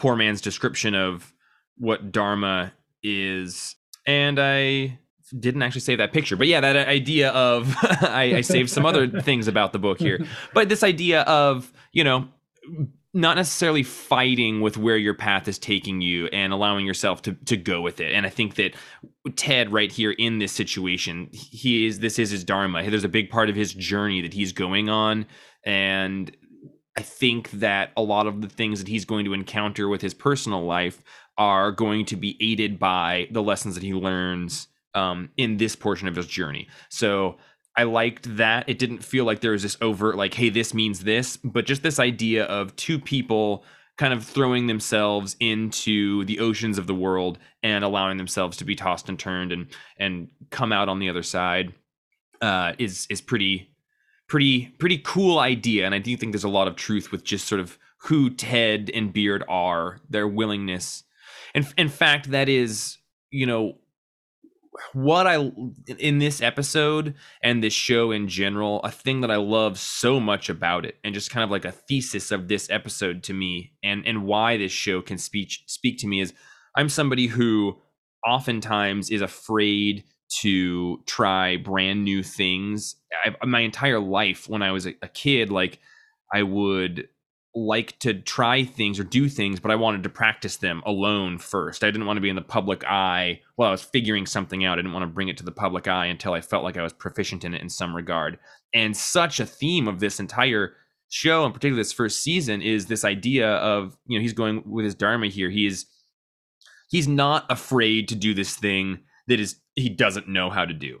poor man's description of what Dharma is. And I didn't actually save that picture, but yeah, that idea of (laughs) I, I saved some other (laughs) things about the book here, but this idea of you know not necessarily fighting with where your path is taking you and allowing yourself to to go with it. And I think that Ted right here in this situation, he is this is his dharma. There's a big part of his journey that he's going on and I think that a lot of the things that he's going to encounter with his personal life are going to be aided by the lessons that he learns um, in this portion of his journey. So I liked that. It didn't feel like there was this overt, like, hey, this means this, but just this idea of two people kind of throwing themselves into the oceans of the world and allowing themselves to be tossed and turned and and come out on the other side uh, is is pretty pretty pretty cool idea. And I do think there's a lot of truth with just sort of who Ted and Beard are, their willingness. And in fact, that is you know what I in this episode and this show in general, a thing that I love so much about it, and just kind of like a thesis of this episode to me, and and why this show can speak speak to me is I'm somebody who oftentimes is afraid to try brand new things. I, my entire life, when I was a, a kid, like I would like to try things or do things, but I wanted to practice them alone first. I didn't want to be in the public eye while I was figuring something out. I didn't want to bring it to the public eye until I felt like I was proficient in it in some regard. And such a theme of this entire show, and particularly this first season, is this idea of, you know, he's going with his Dharma here. He's he's not afraid to do this thing that is he doesn't know how to do.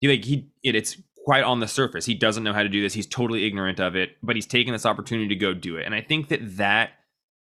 He like he it, it's quite on the surface. He doesn't know how to do this. He's totally ignorant of it, but he's taken this opportunity to go do it. And I think that that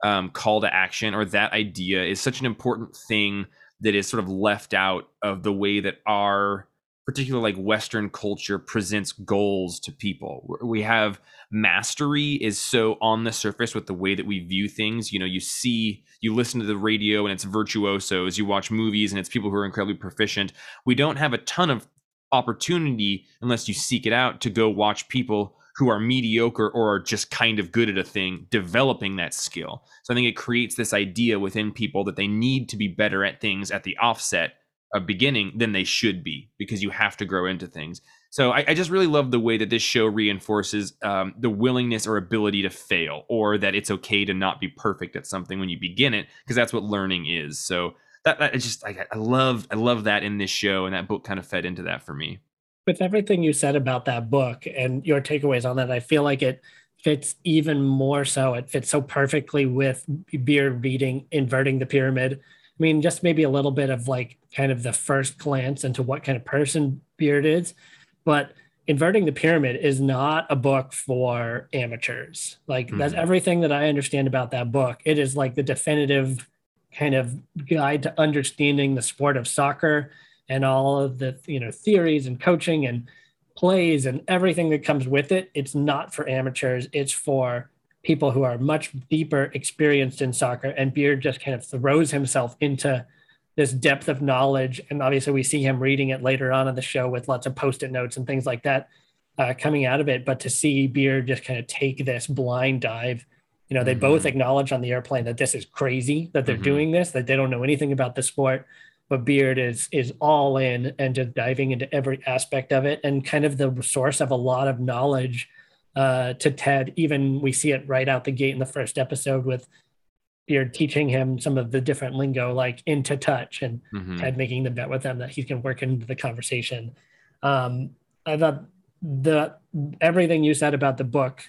um, call to action or that idea is such an important thing that is sort of left out of the way that our particular like Western culture presents goals to people. We have mastery is so on the surface with the way that we view things. You know, you see, you listen to the radio and it's virtuosos. You watch movies and it's people who are incredibly proficient. We don't have a ton of opportunity unless you seek it out to go watch people who are mediocre or are just kind of good at a thing developing that skill. So I think it creates this idea within people that they need to be better at things at the offset a beginning than they should be because you have to grow into things. So I, I just really love the way that this show reinforces um, the willingness or ability to fail, or that it's okay to not be perfect at something when you begin it, because that's what learning is. So that, that just I, I love I love that in this show, and that book kind of fed into that for me. With everything you said about that book and your takeaways on that, I feel like it fits even more so. It fits so perfectly with beer reading inverting the pyramid. I mean, just maybe a little bit of like kind of the first glance into what kind of person Beard is, but inverting the pyramid is not a book for amateurs. Like mm-hmm. that's everything that I understand about that book. It is like the definitive kind of guide to understanding the sport of soccer and all of the you know theories and coaching and plays and everything that comes with it. It's not for amateurs. It's for people who are much deeper experienced in soccer. And Beard just kind of throws himself into this depth of knowledge. And obviously, we see him reading it later on in the show with lots of post it notes and things like that uh, coming out of it. But to see Beard just kind of take this blind dive, you know, they mm-hmm. both acknowledge on the airplane that this is crazy that they're mm-hmm. doing this, that they don't know anything about the sport. But Beard is is all in and just diving into every aspect of it and kind of the source of a lot of knowledge uh, to Ted. Even we see it right out the gate in the first episode with Beard teaching him some of the different lingo, like into touch, and mm-hmm. Ted making the bet with them that he can work into the conversation. Um, I thought the everything you said about the book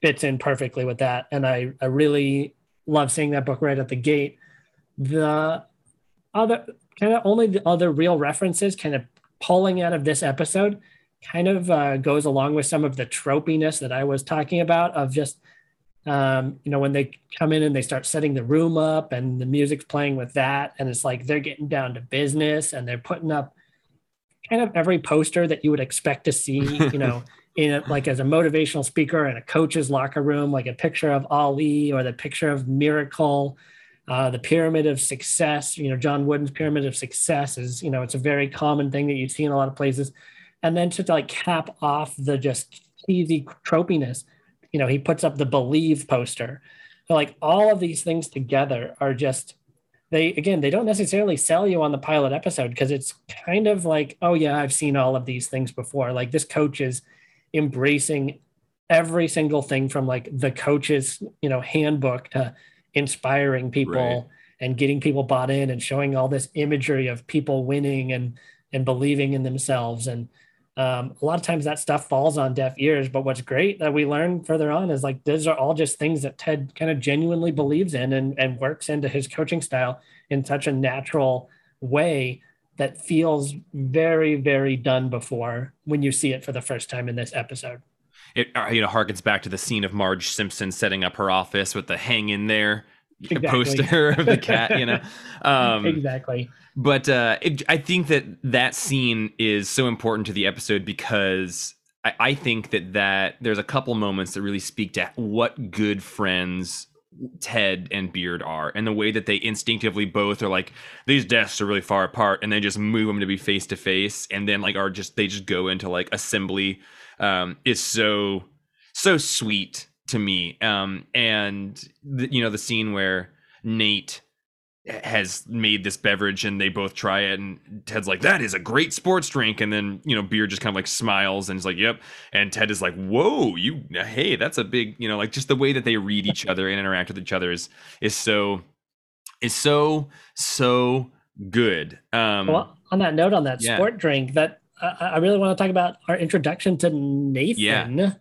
fits in perfectly with that, and I I really love seeing that book right at the gate. The other kind of only the other real references, kind of pulling out of this episode, kind of uh, goes along with some of the tropiness that I was talking about of just um, you know, when they come in and they start setting the room up and the music's playing with that, and it's like they're getting down to business and they're putting up kind of every poster that you would expect to see, you know, (laughs) in a, like as a motivational speaker in a coach's locker room, like a picture of Ali or the picture of Miracle, uh, the pyramid of success. You know, John Wooden's pyramid of success is, you know, it's a very common thing that you see in a lot of places. And then to like cap off the just cheesy tropiness you know, he puts up the believe poster. So like all of these things together are just they again they don't necessarily sell you on the pilot episode because it's kind of like oh yeah i've seen all of these things before like this coach is embracing every single thing from like the coach's you know handbook to inspiring people right. and getting people bought in and showing all this imagery of people winning and and believing in themselves and um, a lot of times that stuff falls on deaf ears but what's great that we learn further on is like those are all just things that ted kind of genuinely believes in and, and works into his coaching style in such a natural way that feels very very done before when you see it for the first time in this episode. It uh, you know harkens back to the scene of marge simpson setting up her office with the hang in there exactly. poster (laughs) of the cat you know? Um, exactly. but uh, it, I think that that scene is so important to the episode because I, I think that that there's a couple moments that really speak to what good friends Ted and Beard are, and the way that they instinctively both are like these desks are really far apart, and they just move them to be face to face, and then like are just they just go into like assembly um, is so so sweet to me. Um, and the, you know the scene where Nate has made this beverage and they both try it and Ted's like that is a great sports drink and then you know Beard just kind of like smiles and is like yep and Ted is like whoa you hey that's a big you know like just the way that they read each other and interact with each other is is so is so so good um well on that note on that yeah. sport drink that I, I really want to talk about our introduction to Nathan yeah.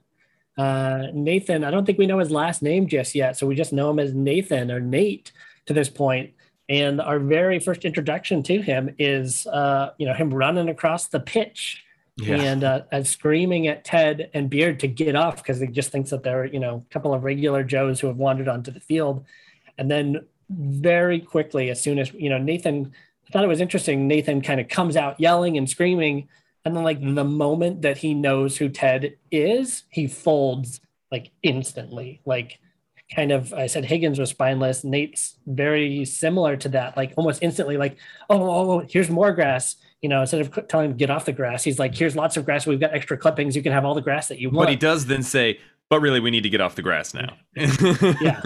Uh Nathan I don't think we know his last name just yet so we just know him as Nathan or Nate to this point. and our very first introduction to him is, uh, you know, him running across the pitch yeah. and, uh, and screaming at Ted and Beard to get off because he just thinks that they're, you know, a couple of regular Joes who have wandered onto the field. And then very quickly, as soon as, you know, Nathan, I thought it was interesting. Nathan kind of comes out yelling and screaming. And then, like, the moment that he knows who Ted is, he folds like instantly. Like, kind of I said Higgins was spineless. Nate's very similar to that, like almost instantly, like, oh, oh, oh here's more grass. You know, instead of telling him to get off the grass, he's like, here's lots of grass. We've got extra clippings. You can have all the grass that you want. But he does then say, but really, we need to get off the grass now. yeah.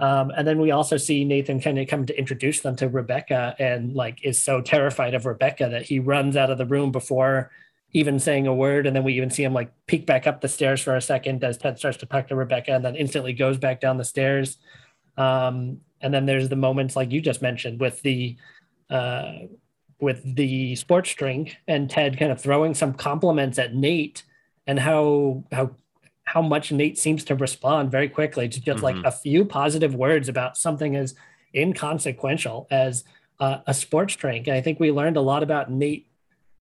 Um, and then we also see Nathan kind of come to introduce them to Rebecca and like is so terrified of Rebecca that he runs out of the room before even saying a word. And then we even see him like peek back up the stairs for a second as Ted starts to talk to Rebecca and then instantly goes back down the stairs. Um, and then there's the moments like you just mentioned with the uh, with the sports drink and Ted kind of throwing some compliments at Nate and how how how much Nate seems to respond very quickly to just mm-hmm. like a few positive words about something as inconsequential as uh, a sports drink. And I think we learned a lot about Nate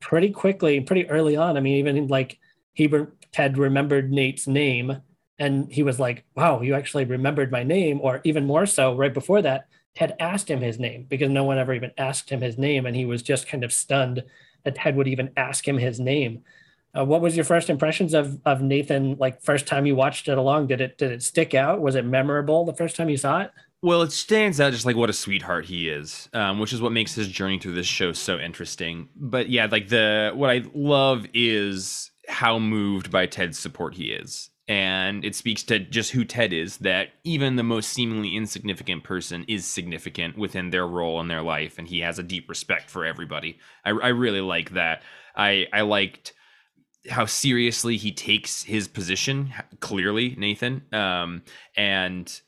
pretty quickly, pretty early on. I mean, even like he Ted remembered Nate's name and he was like, wow, you actually remembered my name. Or even more so, right before that, Ted asked him his name because no one ever even asked him his name. And he was just kind of stunned that Ted would even ask him his name. Uh, what was your first impressions of of Nathan? Like first time you watched it along, did it did it stick out? Was it memorable the first time you saw it? Well, it stands out just like what a sweetheart he is, um, which is what makes his journey through this show so interesting. But yeah, like the what I love is how moved by Ted's support he is. And it speaks to just who Ted is that even the most seemingly insignificant person is significant within their role in their life. And he has a deep respect for everybody. I, I really like that. I, I liked how seriously he takes his position clearly nathan. Um, and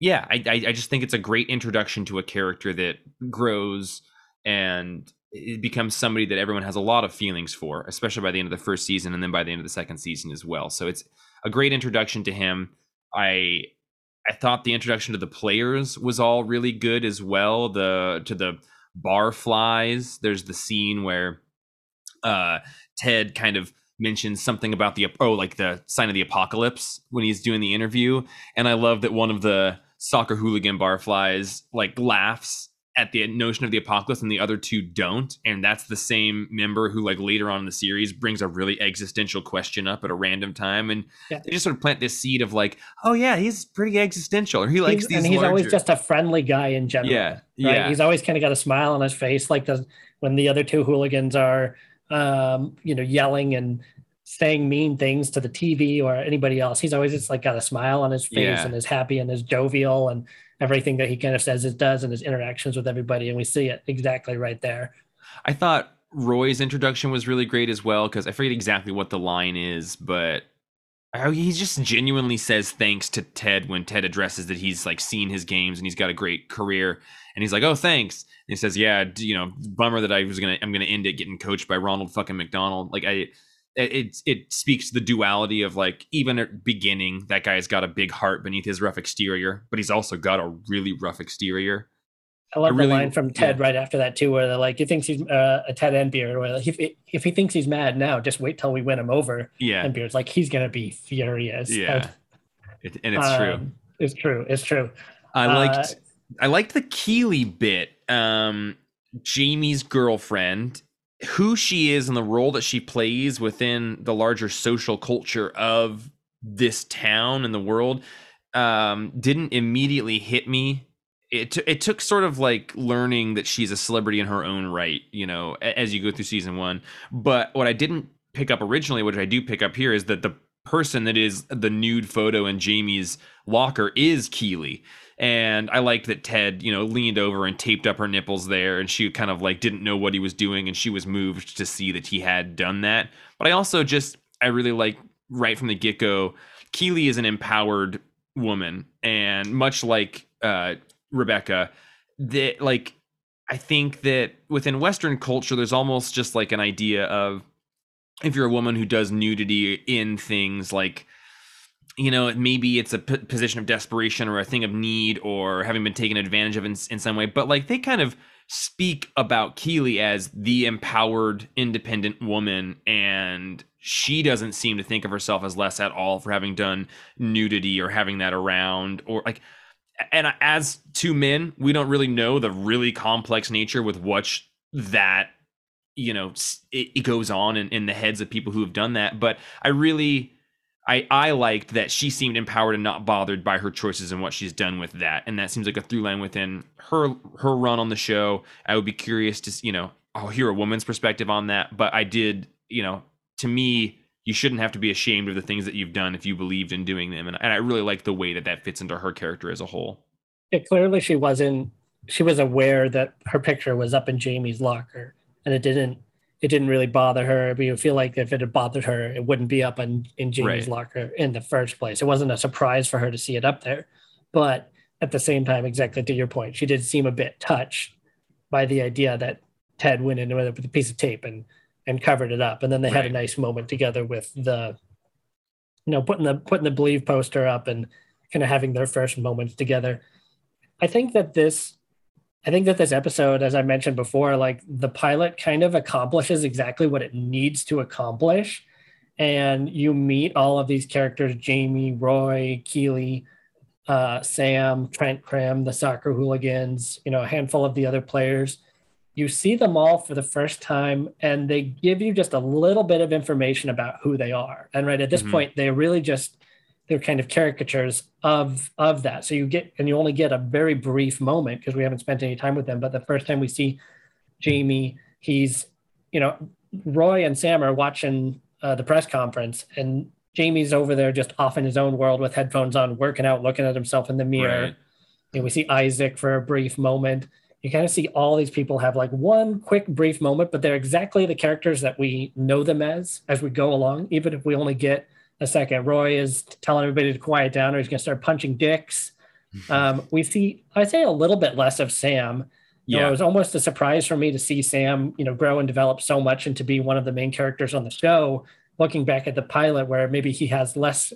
yeah I, I just think it's a great introduction to a character that grows and it becomes somebody that everyone has a lot of feelings for especially by the end of the first season and then by the end of the second season as well. So it's a great introduction to him. I i thought the introduction to the players was all really good as well. The to the barflies there's the scene where uh Ted kind of mentions something about the oh like the sign of the apocalypse when he's doing the interview. And i love that one of the soccer hooligan barflies like laughs at the notion of the apocalypse and the other two don't. And that's the same member who like later on in the series brings a really existential question up at a random time. And yeah. they just sort of plant this seed of like oh yeah he's pretty existential. Or he likes he's, these and he's larger... always just a friendly guy in general yeah right? yeah. He's always kind of got a smile on his face like the when the other two hooligans are um, you know, yelling and saying mean things to the TV or anybody else. He's always just like got a smile on his face yeah. and is happy and is jovial and everything that he kind of says it does and his interactions with everybody. And we see it exactly right there. I thought Roy's introduction was really great as well because I forget exactly what the line is, but he just genuinely says thanks to Ted when Ted addresses that he's like seen his games and he's got a great career and he's like oh thanks and he says yeah you know bummer that I was gonna I'm gonna end it getting coached by Ronald fucking McDonald like I it it speaks to the duality of like even at beginning that guy's got a big heart beneath his rough exterior but he's also got a really rough exterior I love I really, the line from Ted yeah. right after that too, where they're like, "He thinks he's uh, a Ted and Beard, where like, if if he thinks he's mad now, just wait till we win him over." Yeah, and Beard's like, "He's gonna be furious." Yeah, (laughs) it, and it's um, true. It's true. It's true. I liked uh, I liked the Keeley bit. Um, Jamie's girlfriend, who she is and the role that she plays within the larger social culture of this town and the world, um, didn't immediately hit me it t- it took sort of like learning that she's a celebrity in her own right, you know, as you go through season one. But what I didn't pick up originally, which I do pick up here, is that the person that is the nude photo in Jamie's locker is Keeley. And I liked that Ted, you know, leaned over and taped up her nipples there, and she kind of like didn't know what he was doing, and she was moved to see that he had done that. But I also just I really like right from the get go, Keeley is an empowered woman, and much like uh, Rebecca, that like I think that within Western culture, there's almost just like an idea of if you're a woman who does nudity in things like you know maybe it's a p- position of desperation or a thing of need or having been taken advantage of in, in some way but like they kind of speak about keeley as the empowered independent woman and she doesn't seem to think of herself as less at all for having done nudity or having that around or like and as two men, we don't really know the really complex nature with which that you know it, it goes on in, in the heads of people who have done that. But I really, I I liked that she seemed empowered and not bothered by her choices and what she's done with that, and that seems like a through line within her her run on the show. I would be curious to you know I'll hear a woman's perspective on that, but I did you know to me you shouldn't have to be ashamed of the things that you've done if you believed in doing them. And, and I really like the way that that fits into her character as a whole. Yeah, clearly she wasn't. She was aware that her picture was up in Jamie's locker, and it didn't. It didn't really bother her. But you feel like if it had bothered her, it wouldn't be up in in Jamie's Right. locker in the first place. It wasn't a surprise for her to see it up there, but at the same time, exactly to your point, she did seem a bit touched by the idea that Ted went in with a, piece of tape and and covered it up, and then they had a nice moment together with the, you know, putting the putting the believe poster up and kind of having their first moments together. I think that this, I think that this episode, as I mentioned before, like the pilot kind of accomplishes exactly what it needs to accomplish, and you meet all of these characters: Jamie, Roy, Keeley, uh, Sam, Trent Crimm, the soccer hooligans, you know, a handful of the other players. You see them all for the first time, and they give you just a little bit of information about who they are. And right at this Mhm. point, they really just they're kind of caricatures of of that. So you get and you only get a very brief moment because we haven't spent any time with them. But the first time we see Jamie, he's you know Roy and Sam are watching uh, the press conference, and Jamie's over there just off in his own world with headphones on, working out, looking at himself in the mirror. Right. And we see Isaac for a brief moment. You kind of see all these people have like one quick brief moment, but they're exactly the characters that we know them as as we go along, even if we only get a second. Roy is telling everybody to quiet down or he's going to start punching dicks. (laughs) Um, we see, I say a little bit less of Sam. You know, Yeah. it was almost a surprise for me to see Sam, you know, grow and develop so much and to be one of the main characters on the show. Looking back at the pilot, where maybe he has less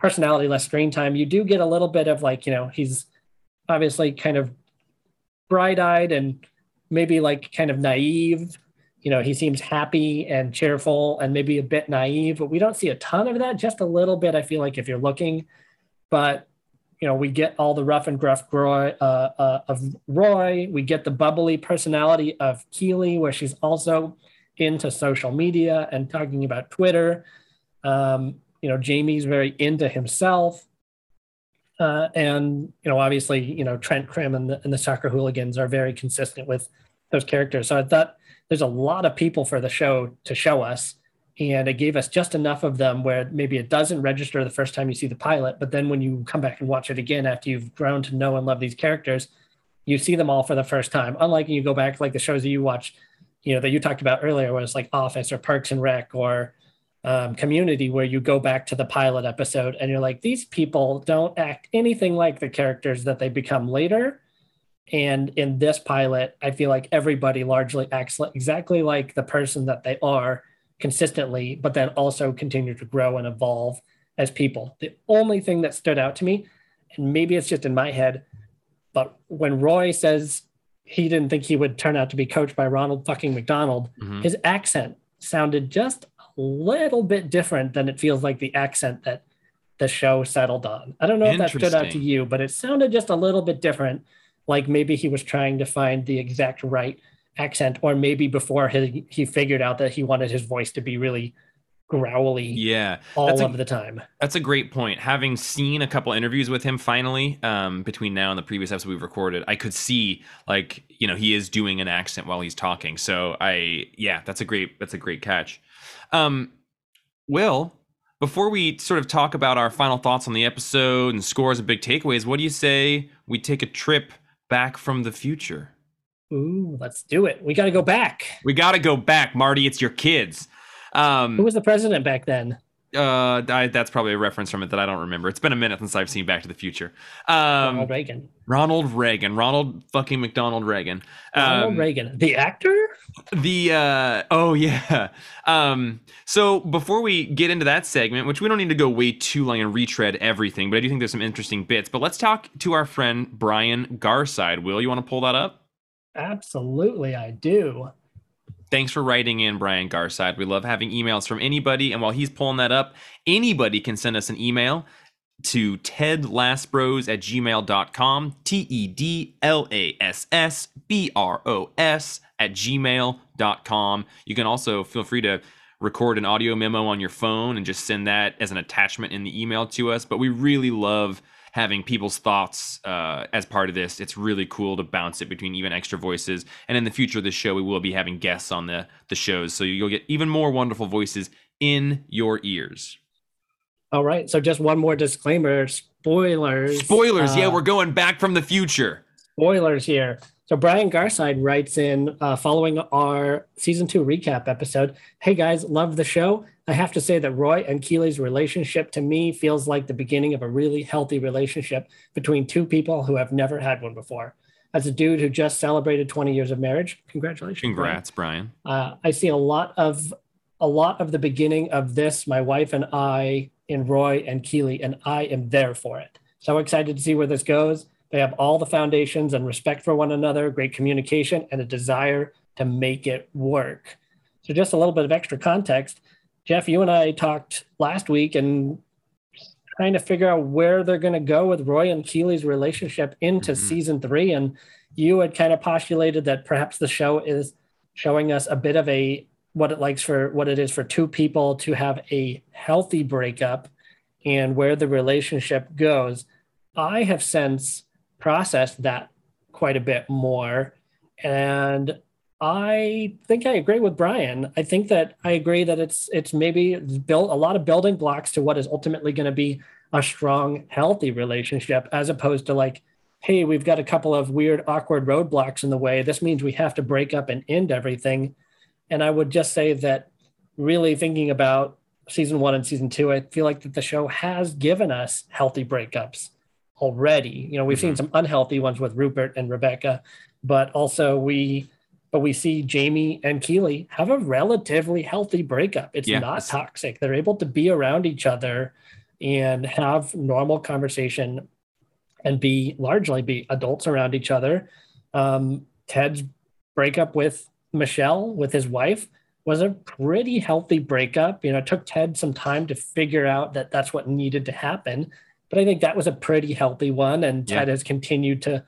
personality, less screen time, you do get a little bit of like, you know, he's obviously kind of bright-eyed and maybe like kind of naive. You know, he seems happy and cheerful and maybe a bit naive, but we don't see a ton of that. Just a little bit, I feel like, if you're looking. But you know, we get all the rough and gruff Roy, uh, uh, of Roy. We get the bubbly personality of Keeley, where she's also into social media and talking about Twitter. Um, you know, Jamie's very into himself. Uh, and, you know, obviously, you know, Trent Crimm and the, and the soccer hooligans are very consistent with those characters. So I thought there's a lot of people for the show to show us and it gave us just enough of them where maybe it doesn't register the first time you see the pilot but then when you come back and watch it again after you've grown to know and love these characters you see them all for the first time. Unlike you go back like the shows that you watch you know that you talked about earlier was like office or parks and rec or um, community where you go back to the pilot episode and you're like these people don't act anything like the characters that they become later and in this pilot i feel like everybody largely acts like, exactly like the person that they are consistently, but then also continue to grow and evolve as people. The only thing that stood out to me, and maybe it's just in my head, but when Roy says he didn't think he would turn out to be coached by Ronald fucking McDonald, Mhm. his accent sounded just a little bit different than it feels like the accent that the show settled on. I don't know if that stood out to you, but it sounded just a little bit different. Like maybe he was trying to find the exact right accent, or maybe before he, he figured out that he wanted his voice to be really growly Yeah. all That's a- of the time. That's a great point. Having seen a couple interviews with him finally, um, between now and the previous episode we've recorded, I could see like, you know, he is doing an accent while he's talking. So I yeah, that's a great that's a great catch. Um Will, before we sort of talk about our final thoughts on the episode and scores and big takeaways, what do you say we take a trip back from the future? Ooh, let's do it. We got to go back. We got to go back, Marty. It's your kids. Um, Who was the president back then? Uh, I, that's probably a reference from it that I don't remember. It's been a minute since I've seen Back to the Future. Um, Ronald Reagan. Ronald Reagan, Ronald fucking McDonald Reagan. Ronald Um, Reagan, the actor. the uh, oh (laughs) yeah. Um, so before we get into that segment, which we don't need to go way too long and retread everything, but I do think there's some interesting bits. But let's talk to our friend Brian Garside. Will you want to pull that up? Absolutely, I do. Thanks for writing in, Brian Garside. We love having emails from anybody. And while he's pulling that up, anybody can send us an email to tedlassbros at gmail.com. T E D L A S S B R O S at gmail.com. You can also feel free to record an audio memo on your phone and just send that as an attachment in the email to us. But we really love having people's thoughts uh, as part of this. It's really cool to bounce it between even extra voices. And in the future of the show, we will be having guests on the the shows, so you'll get even more wonderful voices in your ears. All right. So just one more disclaimer. Spoilers. Spoilers. Uh, yeah, we're going back from the future. spoilers here. So Brian Garside writes in uh, following our season two recap episode. Hey guys, love the show. I have to say that Roy and Keeley's relationship to me feels like the beginning of a really healthy relationship between two people who have never had one before. As a dude who just celebrated 20 years of marriage, congratulations. Brian. Congrats, Brian. Uh, I see a lot of a lot of the beginning of this. My wife and I in Roy and Keeley, and I am there for it. So excited to see where this goes. They have all the foundations and respect for one another, great communication, and a desire to make it work. So, just a little bit of extra context. Jeff, you and I talked last week and trying to figure out where they're going to go with Roy and Keeley's relationship into Mhm. season three. And you had kind of postulated that perhaps the show is showing us a bit of a what it likes for what it is for two people to have a healthy breakup and where the relationship goes. I have since processed that quite a bit more. And I think I agree with Brian. I think that I agree that it's it's maybe built a lot of building blocks to what is ultimately going to be a strong, healthy relationship, as opposed to like, hey, we've got a couple of weird, awkward roadblocks in the way. This means we have to break up and end everything. And I would just say that really thinking about season one and season two, I feel like that the show has given us healthy breakups already. You know, we've seen some unhealthy ones with Rupert and Rebecca, but also we but we see Jamie and Keeley have a relatively healthy breakup. It's Yeah, not toxic. They're able to be around each other and have normal conversation and be largely be adults around each other. Um, Ted's breakup with Michelle, with his wife, was a pretty healthy breakup. You know, it took Ted some time to figure out that that's what needed to happen. But I think that was a pretty healthy one. And Yeah. Ted has continued to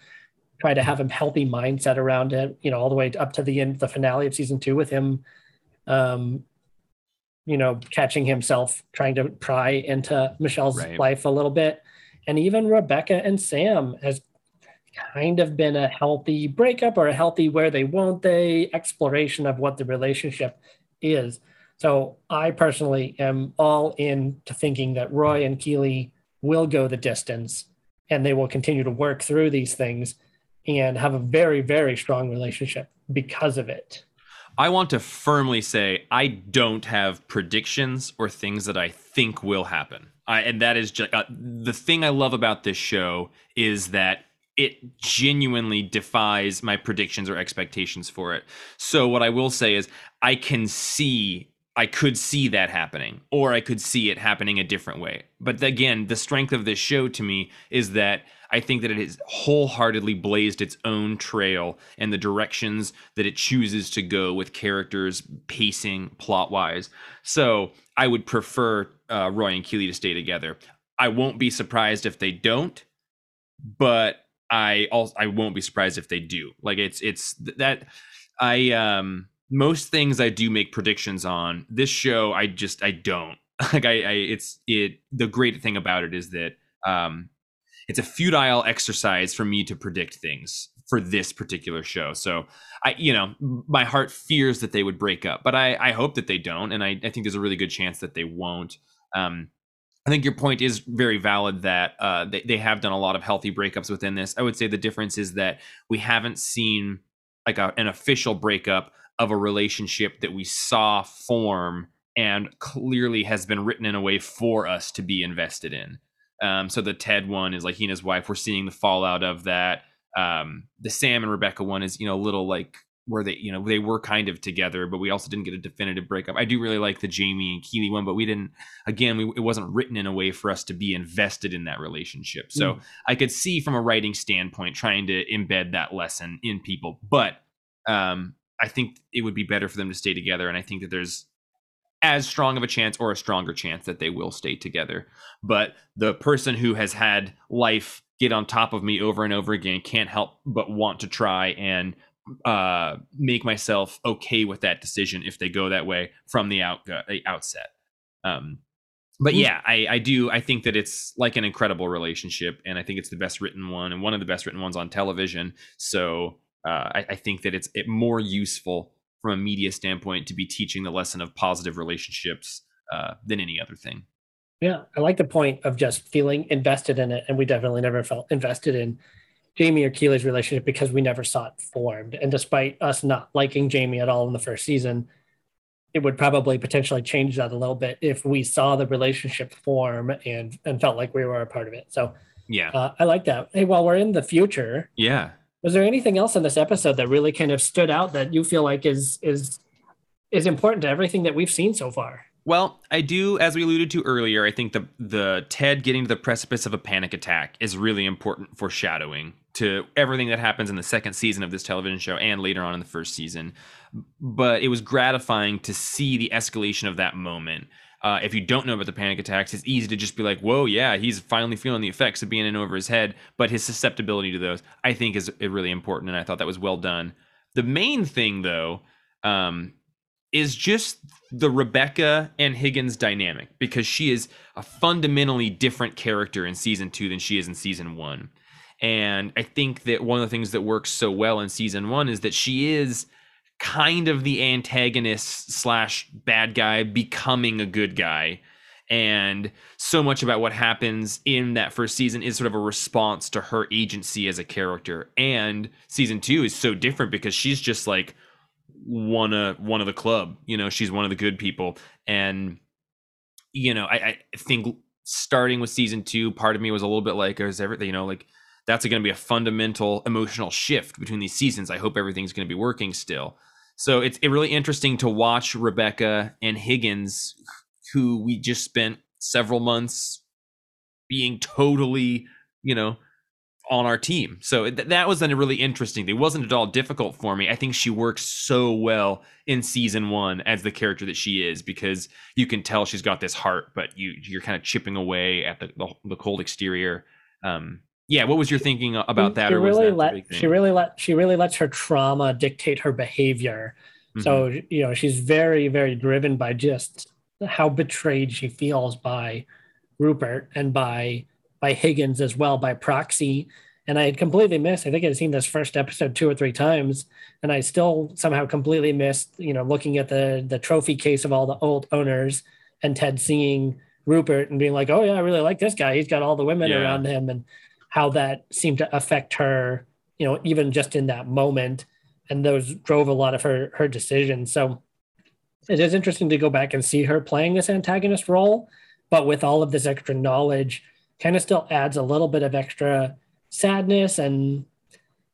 try to have a healthy mindset around it, you know, all the way up to the end, the finale of season two with him, um, you know, catching himself trying to pry into Michelle's Right. life a little bit. And even Rebecca and Sam has kind of been a healthy breakup or a healthy where they won't they exploration of what the relationship is. So I personally am all in to thinking that Roy and Keeley will go the distance and they will continue to work through these things and have a very, very strong relationship because of it. I want to firmly say I don't have predictions or things that I think will happen. I, and that is just uh, the thing I love about this show is that it genuinely defies my predictions or expectations for it. So what I will say is I can see I could see that happening or I could see it happening a different way. But again, the strength of this show to me is that I think that it has wholeheartedly blazed its own trail and the directions that it chooses to go with characters, pacing, plot wise. So I would prefer uh, Roy and Keeley to stay together. I won't be surprised if they don't, but I also I won't be surprised if they do. Like it's it's th- that I um most things I do make predictions on. This show I just I don't. (laughs) Like I, I it's it the great thing about it is that um it's a futile exercise for me to predict things for this particular show. So I, you know, my heart fears that they would break up, but I, I hope that they don't, and I, I think there's a really good chance that they won't. Um, I think your point is very valid that uh, they, they have done a lot of healthy breakups within this. I would say the difference is that we haven't seen like a, an official breakup of a relationship that we saw form and clearly has been written in a way for us to be invested in. Um, so the Ted one is like he and his wife. We're seeing the fallout of that. Um, the Sam and Rebecca one is you know a little like where they you know they were kind of together, but we also didn't get a definitive breakup. I do really like the Jamie and Keeley one, but we didn't. Again, we, it wasn't written in a way for us to be invested in that relationship. So Mm. I could see from a writing standpoint trying to embed that lesson in people, but um, I think it would be better for them to stay together, and I think that there's as strong of a chance or a stronger chance that they will stay together. But the person who has had life get on top of me over and over again can't help but want to try and uh, make myself okay with that decision if they go that way from the out the outset. Um, but yeah, I, I do. I think that it's like an incredible relationship, and I think it's the best written one and one of the best written ones on television. So uh, I, I think that it's it more useful from a media standpoint to be teaching the lesson of positive relationships uh, than any other thing. Yeah, I like the point of just feeling invested in it, and we definitely never felt invested in Jamie or Keeley's relationship because we never saw it formed. And despite us not liking Jamie at all in the first season, it would probably potentially change that a little bit if we saw the relationship form and and felt like we were a part of it. So Yeah. uh, I like that. Hey, while we're in the future, yeah. was there anything else in this episode that really kind of stood out that you feel like is is is important to everything that we've seen so far? Well, I do, as we alluded to earlier, I think the the Ted getting to the precipice of a panic attack is really important foreshadowing to everything that happens in the second season of this television show and later on in the first season. But it was gratifying to see the escalation of that moment. Uh, if you don't know about the panic attacks, it's easy to just be like, "Whoa, yeah, he's finally feeling the effects of being in over his head." But his susceptibility to those, I think, is really important, and I thought that was well done. The main thing, though, um, is just the Rebecca and Higgins dynamic because she is a fundamentally different character in season two than she is in season one. And I think that one of the things that works so well in season one is that she is kind of the antagonist slash bad guy becoming a good guy. And so much about what happens in that first season is sort of a response to her agency as a character. And season two is so different because she's just like, one of one of the club. You know, she's one of the good people, and you know, I, I think starting with season two, part of me was a little bit like, is everything you know, like that's going to be a fundamental emotional shift between these seasons. I hope everything's going to be working still. So it's it really interesting to watch Rebecca and Higgins, who we just spent several months being totally, you know, on our team. So th- that was a really interesting. It wasn't at all difficult for me. I think she works so well in season one as the character that she is because you can tell she's got this heart, but you you're kind of chipping away at the the, the cold exterior. Um, yeah, what was your thinking about that? She or was really that let she really let she really lets her trauma dictate her behavior. Mhm. So you know she's very very driven by just how betrayed she feels by Rupert and by by Higgins as well by proxy. And I had completely missed. I think I'd seen this first episode two or three times, and I still somehow completely missed. You know, looking at the the trophy case of all the old owners and Ted seeing Rupert and being like, "Oh yeah, I really like this guy. He's got all the women Yeah. around him," and how that seemed to affect her. You know, even just in that moment, and those drove a lot of her her decisions. So it is interesting to go back and see her playing this antagonist role, but with all of this extra knowledge, kind of still adds a little bit of extra sadness. And,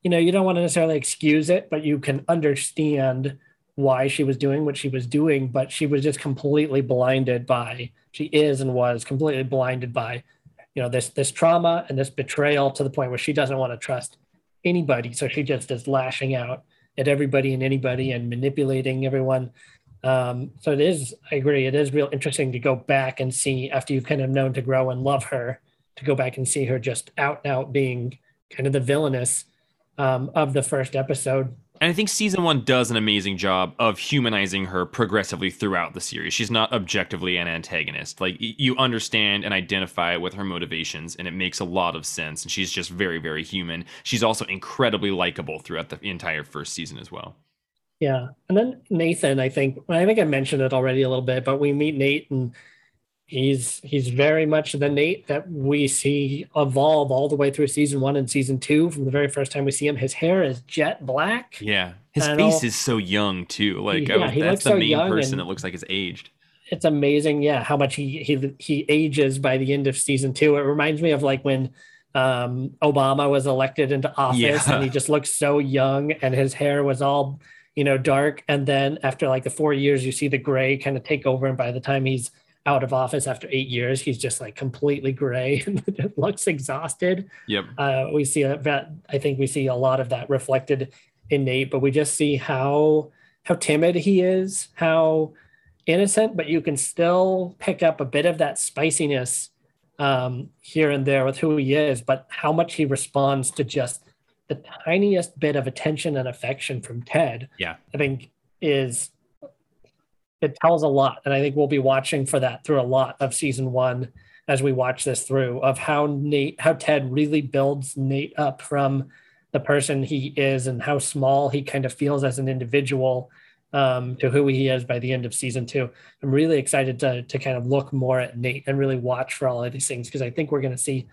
you know, you don't want to necessarily excuse it, but you can understand why she was doing what she was doing, but she was just completely blinded by, she is and was completely blinded by, you know, this this trauma and this betrayal to the point where she doesn't want to trust anybody. So she just is lashing out at everybody and anybody and manipulating everyone. Um, so it is, I agree, it is real interesting to go back and see after you've kind of known to grow and love her, to go back and see her just out and out being kind of the villainous um, of the first episode. And I think season one does an amazing job of humanizing her progressively throughout the series. She's not objectively an antagonist. Like you understand and identify with her motivations, and it makes a lot of sense. And she's just very, very human. She's also incredibly likable throughout the entire first season as well. Yeah. And then Nathan, I think, I think I mentioned it already a little bit, but we meet Nate and he's he's very much the Nate that we see evolve all the way through season one and season two. From the very first time we see him, his hair is jet black. Yeah, his face know. is so young too. Like Yeah, that's looks the so main person that looks like it's aged. It's amazing, yeah, how much he he he ages by the end of season two. It reminds me of like when um, Obama was elected into office Yeah. and he just looked so young and his hair was all you know dark. And then after like the four years, you see the gray kind of take over, and by the time he's out of office after eight years, he's just like completely gray (laughs) and (laughs) looks exhausted Yep. uh, we see that I think we see a lot of that reflected in Nate, but we just see how how timid he is, how innocent, but you can still pick up a bit of that spiciness um, here and there with who he is, but how much he responds to just the tiniest bit of attention and affection from Ted. Yeah. I think is it tells a lot, and I think we'll be watching for that through a lot of season one as we watch this through of how Nate, how Ted really builds Nate up from the person he is and how small he kind of feels as an individual um, to who he is by the end of season two. I'm really excited to to kind of look more at Nate and really watch for all of these things because I think we're going to see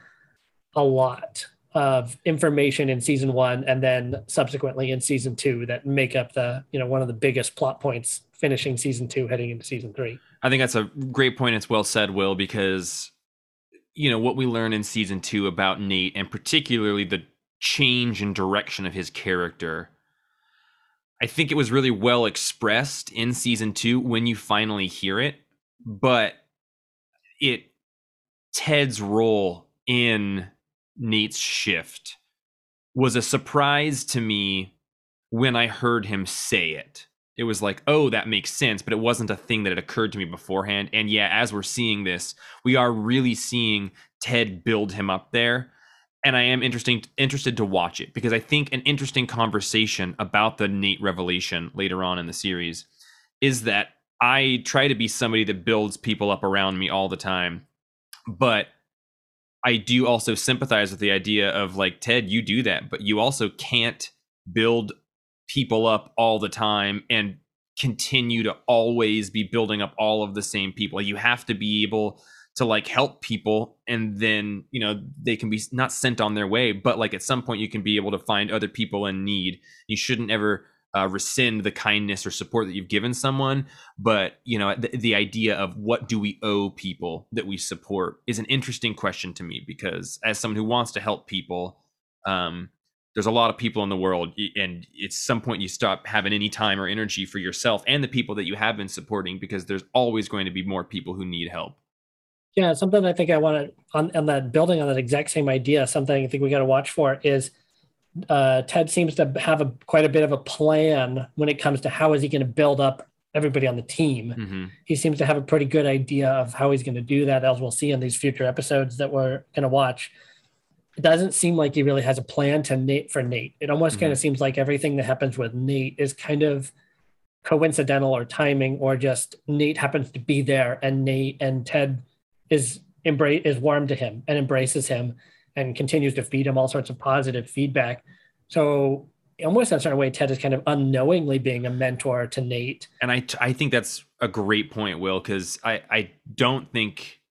a lot of information in season one and then subsequently in season two that make up the you know one of the biggest plot points finishing season two heading into season three. I think that's a great point. It's well said will because you know what we learn in season two about nate and particularly the change in direction of his character i think it was really well expressed in season two when you finally hear it but it ted's role in Nate's shift was a surprise to me when I heard him say it. It was like, oh, that makes sense, but it wasn't a thing that had occurred to me beforehand. And yeah, as we're seeing this, we are really seeing Ted build him up there. And I am interesting interested to watch it because I think an interesting conversation about the Nate revelation later on in the series is that I try to be somebody that builds people up around me all the time. But I do also sympathize with the idea of like Ted, you do that, but you also can't build people up all the time and continue to always be building up all of the same people. You have to be able to like help people and then, you know, they can be not sent on their way, but like at some point you can be able to find other people in need. You shouldn't ever uh, rescind the kindness or support that you've given someone. But you know the, the, idea of what do we owe people that we support is an interesting question to me because as someone who wants to help people um, there's a lot of people in the world and at some point you stop having any time or energy for yourself and the people that you have been supporting because there's always going to be more people who need help. Yeah something i think i want to on, on that building on that exact same idea something i think we got to watch for is uh, Ted seems to have a quite a bit of a plan when it comes to how is he going to build up everybody on the team. Mm-hmm. He seems to have a pretty good idea of how he's going to do that, as we'll see in these future episodes that we're going to watch. It doesn't seem like he really has a plan to Nate for Nate. It almost mm-hmm. kind of seems like everything that happens with Nate is kind of coincidental or timing, or just Nate happens to be there, and Nate and Ted is embrace is warm to him and embraces him and continues to feed him all sorts of positive feedback. So almost in a certain way, Ted is kind of unknowingly being a mentor to Nate. And I, I think that's a great point, Will, because I, I don't think,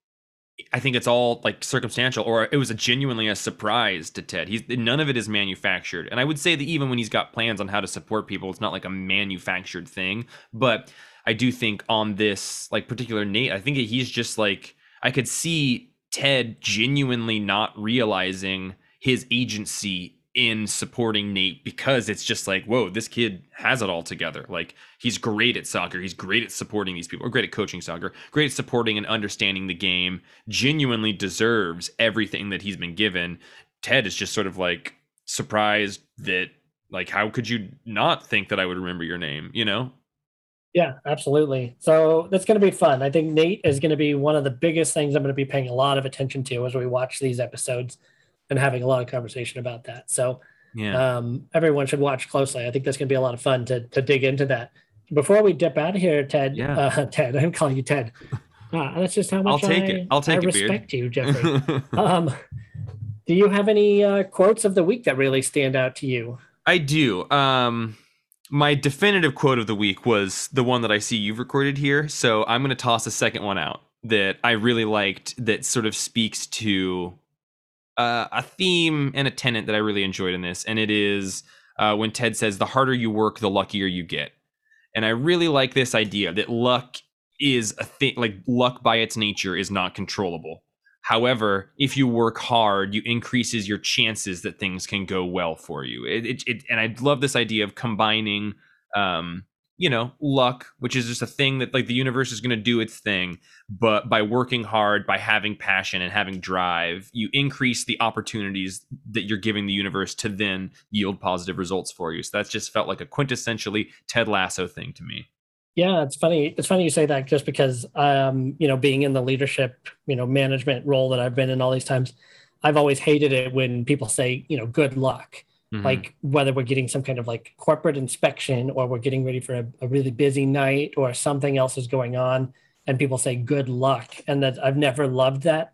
I think it's all like circumstantial, or it was a genuinely a surprise to Ted. He's none of it is manufactured, and I would say that even when he's got plans on how to support people, it's not like a manufactured thing. But I do think on this like particular Nate, I think he's just like I could see Ted genuinely not realizing his agency in supporting Nate because it's just like, whoa, this kid has it all together. Like he's great at soccer. He's great at supporting these people, or great at coaching soccer, great at supporting and understanding the game, genuinely deserves everything that he's been given. Ted is just sort of like surprised that like how could you not think that I would remember your name, you know? Yeah, absolutely. So that's going to be fun. I think Nate is going to be one of the biggest things I'm going to be paying a lot of attention to as we watch these episodes and having a lot of conversation about that. So yeah. um, everyone should watch closely. I think that's going to be a lot of fun to, to dig into that. Before we dip out of here, Ted, yeah. uh, (laughs) Ted, I'm calling you Ted. (laughs) Uh, that's just how much I'll take I, it. I'll take I it, respect Beard. you, (laughs) Jeffrey. um, do you have any uh, quotes of the week that really stand out to you? I do. Um, my definitive quote of the week was the one that I see you've recorded here. So I'm going to toss a second one out that I really liked that sort of speaks to uh, a theme and a tenant that I really enjoyed in this. And it is uh, when Ted says, the harder you work, the luckier you get. And I really like this idea that luck is a thing, like luck by its nature is not controllable. However, if you work hard, you increases your chances that things can go well for you. It, it, it and I love this idea of combining, um, you know, luck, which is just a thing that like the universe is going to do its thing, but by working hard, by having passion and having drive, you increase the opportunities that you're giving the universe to then yield positive results for you. So that's just felt like a quintessentially Ted Lasso thing to me. Yeah, it's funny. It's funny you say that just because, um, you know, being in the leadership, you know, management role that I've been in all these times, I've always hated it when people say, you know, good luck. Mm-hmm. Like whether we're getting some kind of like corporate inspection or we're getting ready for a, a really busy night or something else is going on, and people say good luck, and that I've never loved that.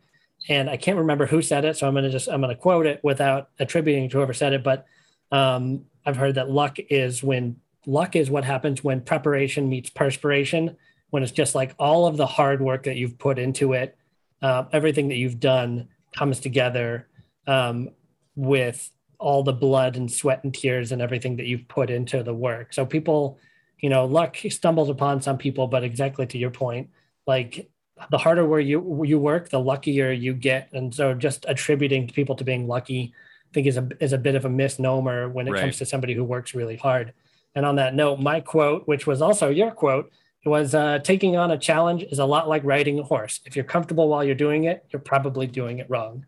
And I can't remember who said it, so I'm gonna just I'm gonna quote it without attributing to whoever said it. But um, I've heard that luck is when luck is what happens when preparation meets perspiration, when it's just like all of the hard work that you've put into it, uh, everything that you've done comes together um, with all the blood and sweat and tears and everything that you've put into the work. So people, you know, luck stumbles upon some people, but exactly to your point, like the harder where you you work, the luckier you get. And so just attributing people to being lucky, I think is a is a bit of a misnomer when it Right. comes to somebody who works really hard. And on that note, my quote, which was also your quote, was uh, taking on a challenge is a lot like riding a horse. If you're comfortable while you're doing it, you're probably doing it wrong.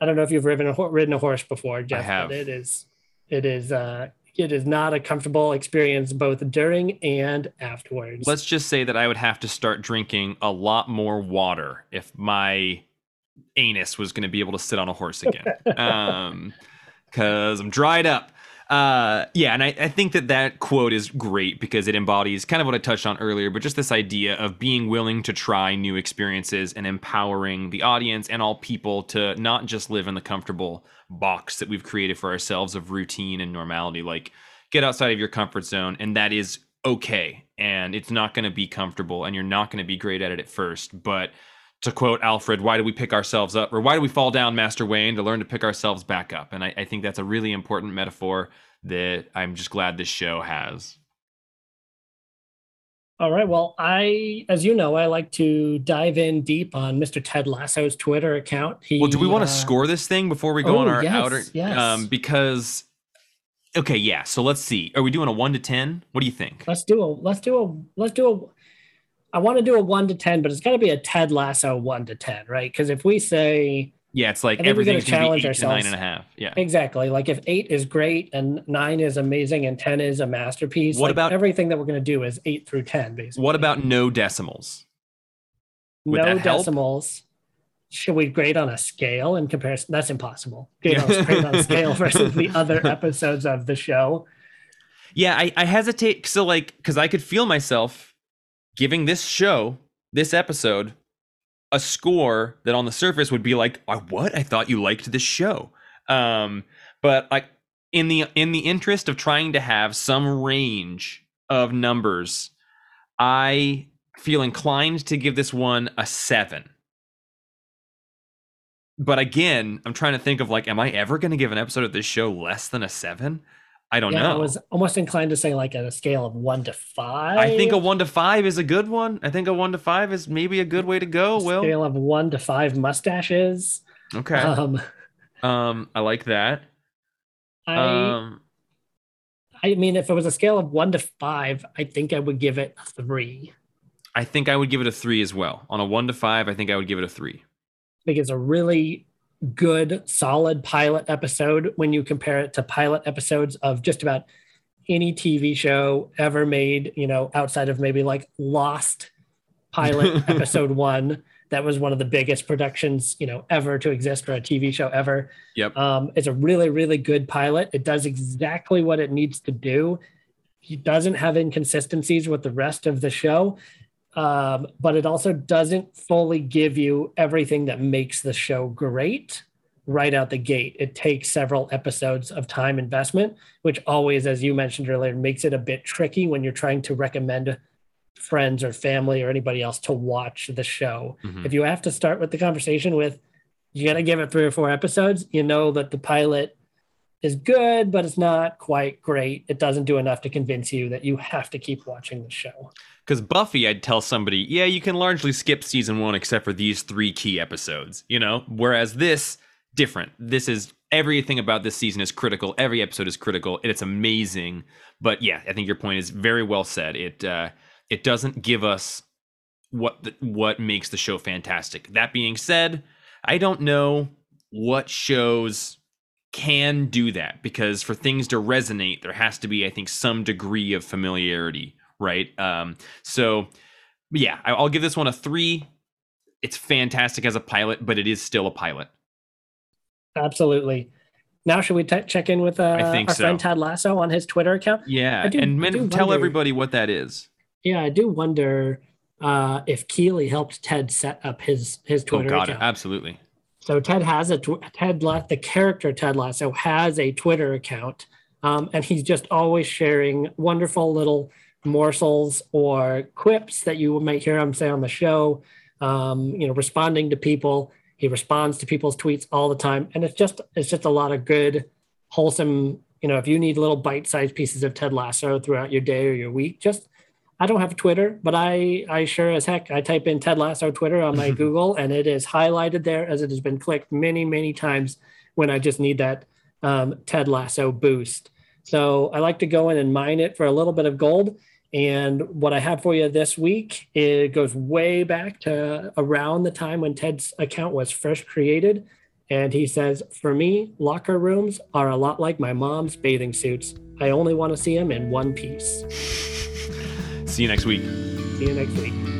I don't know if you've ridden a, ho- ridden a horse before, Jeff, I have. but it is it is uh, it is not a comfortable experience both during and afterwards. Let's just say that I would have to start drinking a lot more water if my anus was going to be able to sit on a horse again. (laughs) um, because I'm dried up. Uh, yeah, and I, I think that that quote is great because it embodies kind of what I touched on earlier, but just this idea of being willing to try new experiences and empowering the audience and all people to not just live in the comfortable box that we've created for ourselves of routine and normality. Like, get outside of your comfort zone, and that is okay. And it's not going to be comfortable, and you're not going to be great at it at first, but to quote Alfred, why do we pick ourselves up? Or why do we fall down, Master Wayne, to learn to pick ourselves back up? And I, I think that's a really important metaphor that I'm just glad this show has. All right. Well, I, as you know, I like to dive in deep on Mr. Ted Lasso's Twitter account. He, Well, do we want uh, to score this thing before we go oh, on our yes, outer? yes. Um, because, okay, yeah. So let's see. Are we doing a one to ten? What do you think? Let's do a. Let's do a. Let's do a. I want to do a one to ten, but it's got to be a Ted Lasso one to ten, right? Because if we say Yeah, it's like I think we gotta everything's gonna be challenge eight ourselves. and a half. Yeah. exactly, like if eight is great and nine is amazing and ten is a masterpiece, What like about- everything that we're going to do is eight through ten, basically. What about no decimals? would no decimals? Should we grade on a scale in comparison? That's impossible. Grade on, (laughs) grade on a scale versus the other episodes of the show. Yeah, I, I hesitate. So, like, because I could feel myself giving this show, this episode, a score that on the surface would be like, "Uh, "What? I thought you liked this show." Um, but like in the in the interest of trying to have some range of numbers, I feel inclined to give this one a seven. But again, I'm trying to think of like, am I ever going to give an episode of this show less than a seven? I don't yeah, know. I was almost inclined to say like at a scale of one to five. I think a one to five is a good one. I think a one to five is maybe a good way to go. Will scale of one to five mustaches. okay. Um, Um, I like that. I Um, I mean, if it was a scale of one to five, I think I would give it a three. I think I would give it a three as well. On a one to five, I think I would give it a three. I think it's a really good, solid pilot episode when you compare it to pilot episodes of just about any TV show ever made, you know, outside of maybe like Lost pilot (laughs) episode one. That was one of the biggest productions, you know, ever to exist for a TV show ever. Yep. Um, it's a really, really good pilot. It does exactly what it needs to do. It doesn't have inconsistencies with the rest of the show, um, but it also doesn't fully give you everything that makes the show great right out the gate. It takes several episodes of time investment, which always, as you mentioned earlier, makes it a bit tricky when you're trying to recommend friends or family or anybody else to watch the show. Mhm. If you have to start with the conversation with, you got to give it three or four episodes, you know that the pilot is good, but it's not quite great. It doesn't do enough to convince you that you have to keep watching the show. Because Buffy, I'd tell somebody, yeah, you can largely skip season one except for these three key episodes, you know? Whereas this, different. This is everything about this season is critical. Every episode is critical, and it's amazing. But yeah, I think your point is very well said. It uh, it doesn't give us what the, what makes the show fantastic. That being said, I don't know what shows can do that because for things to resonate, there has to be, I think, some degree of familiarity, right? Um, so, yeah, I'll give this one a three. It's fantastic as a pilot, but it is still a pilot. Absolutely. Now, should we t- check in with uh, I think our so. friend Ted Lasso on his Twitter account? Yeah, do- and men- tell wonder- everybody what that is. Yeah, I do wonder uh, if Keeley helped Ted set up his his Oh Twitter God, account. absolutely. So Ted has a tw- Ted La- the character Ted Lasso has a Twitter account Um, and he's just always sharing wonderful little morsels or quips that you might hear him say on the show. Um, you know, responding to people. He responds to people's tweets all the time, and it's just it's just a lot of good, wholesome. You know, if you need little bite-sized pieces of Ted Lasso throughout your day or your week, just I don't have Twitter, but I I sure as heck I type in Ted Lasso Twitter on my (laughs) Google, and it is highlighted there as it has been clicked many many times when I just need that um, Ted Lasso boost. So I like to go in and mine it for a little bit of gold. And what I have for you this week, it goes way back to around the time when Ted's account was first created. And he says, For me, locker rooms are a lot like my mom's bathing suits. I only want to see them in one piece. (laughs) See you next week. See you next week.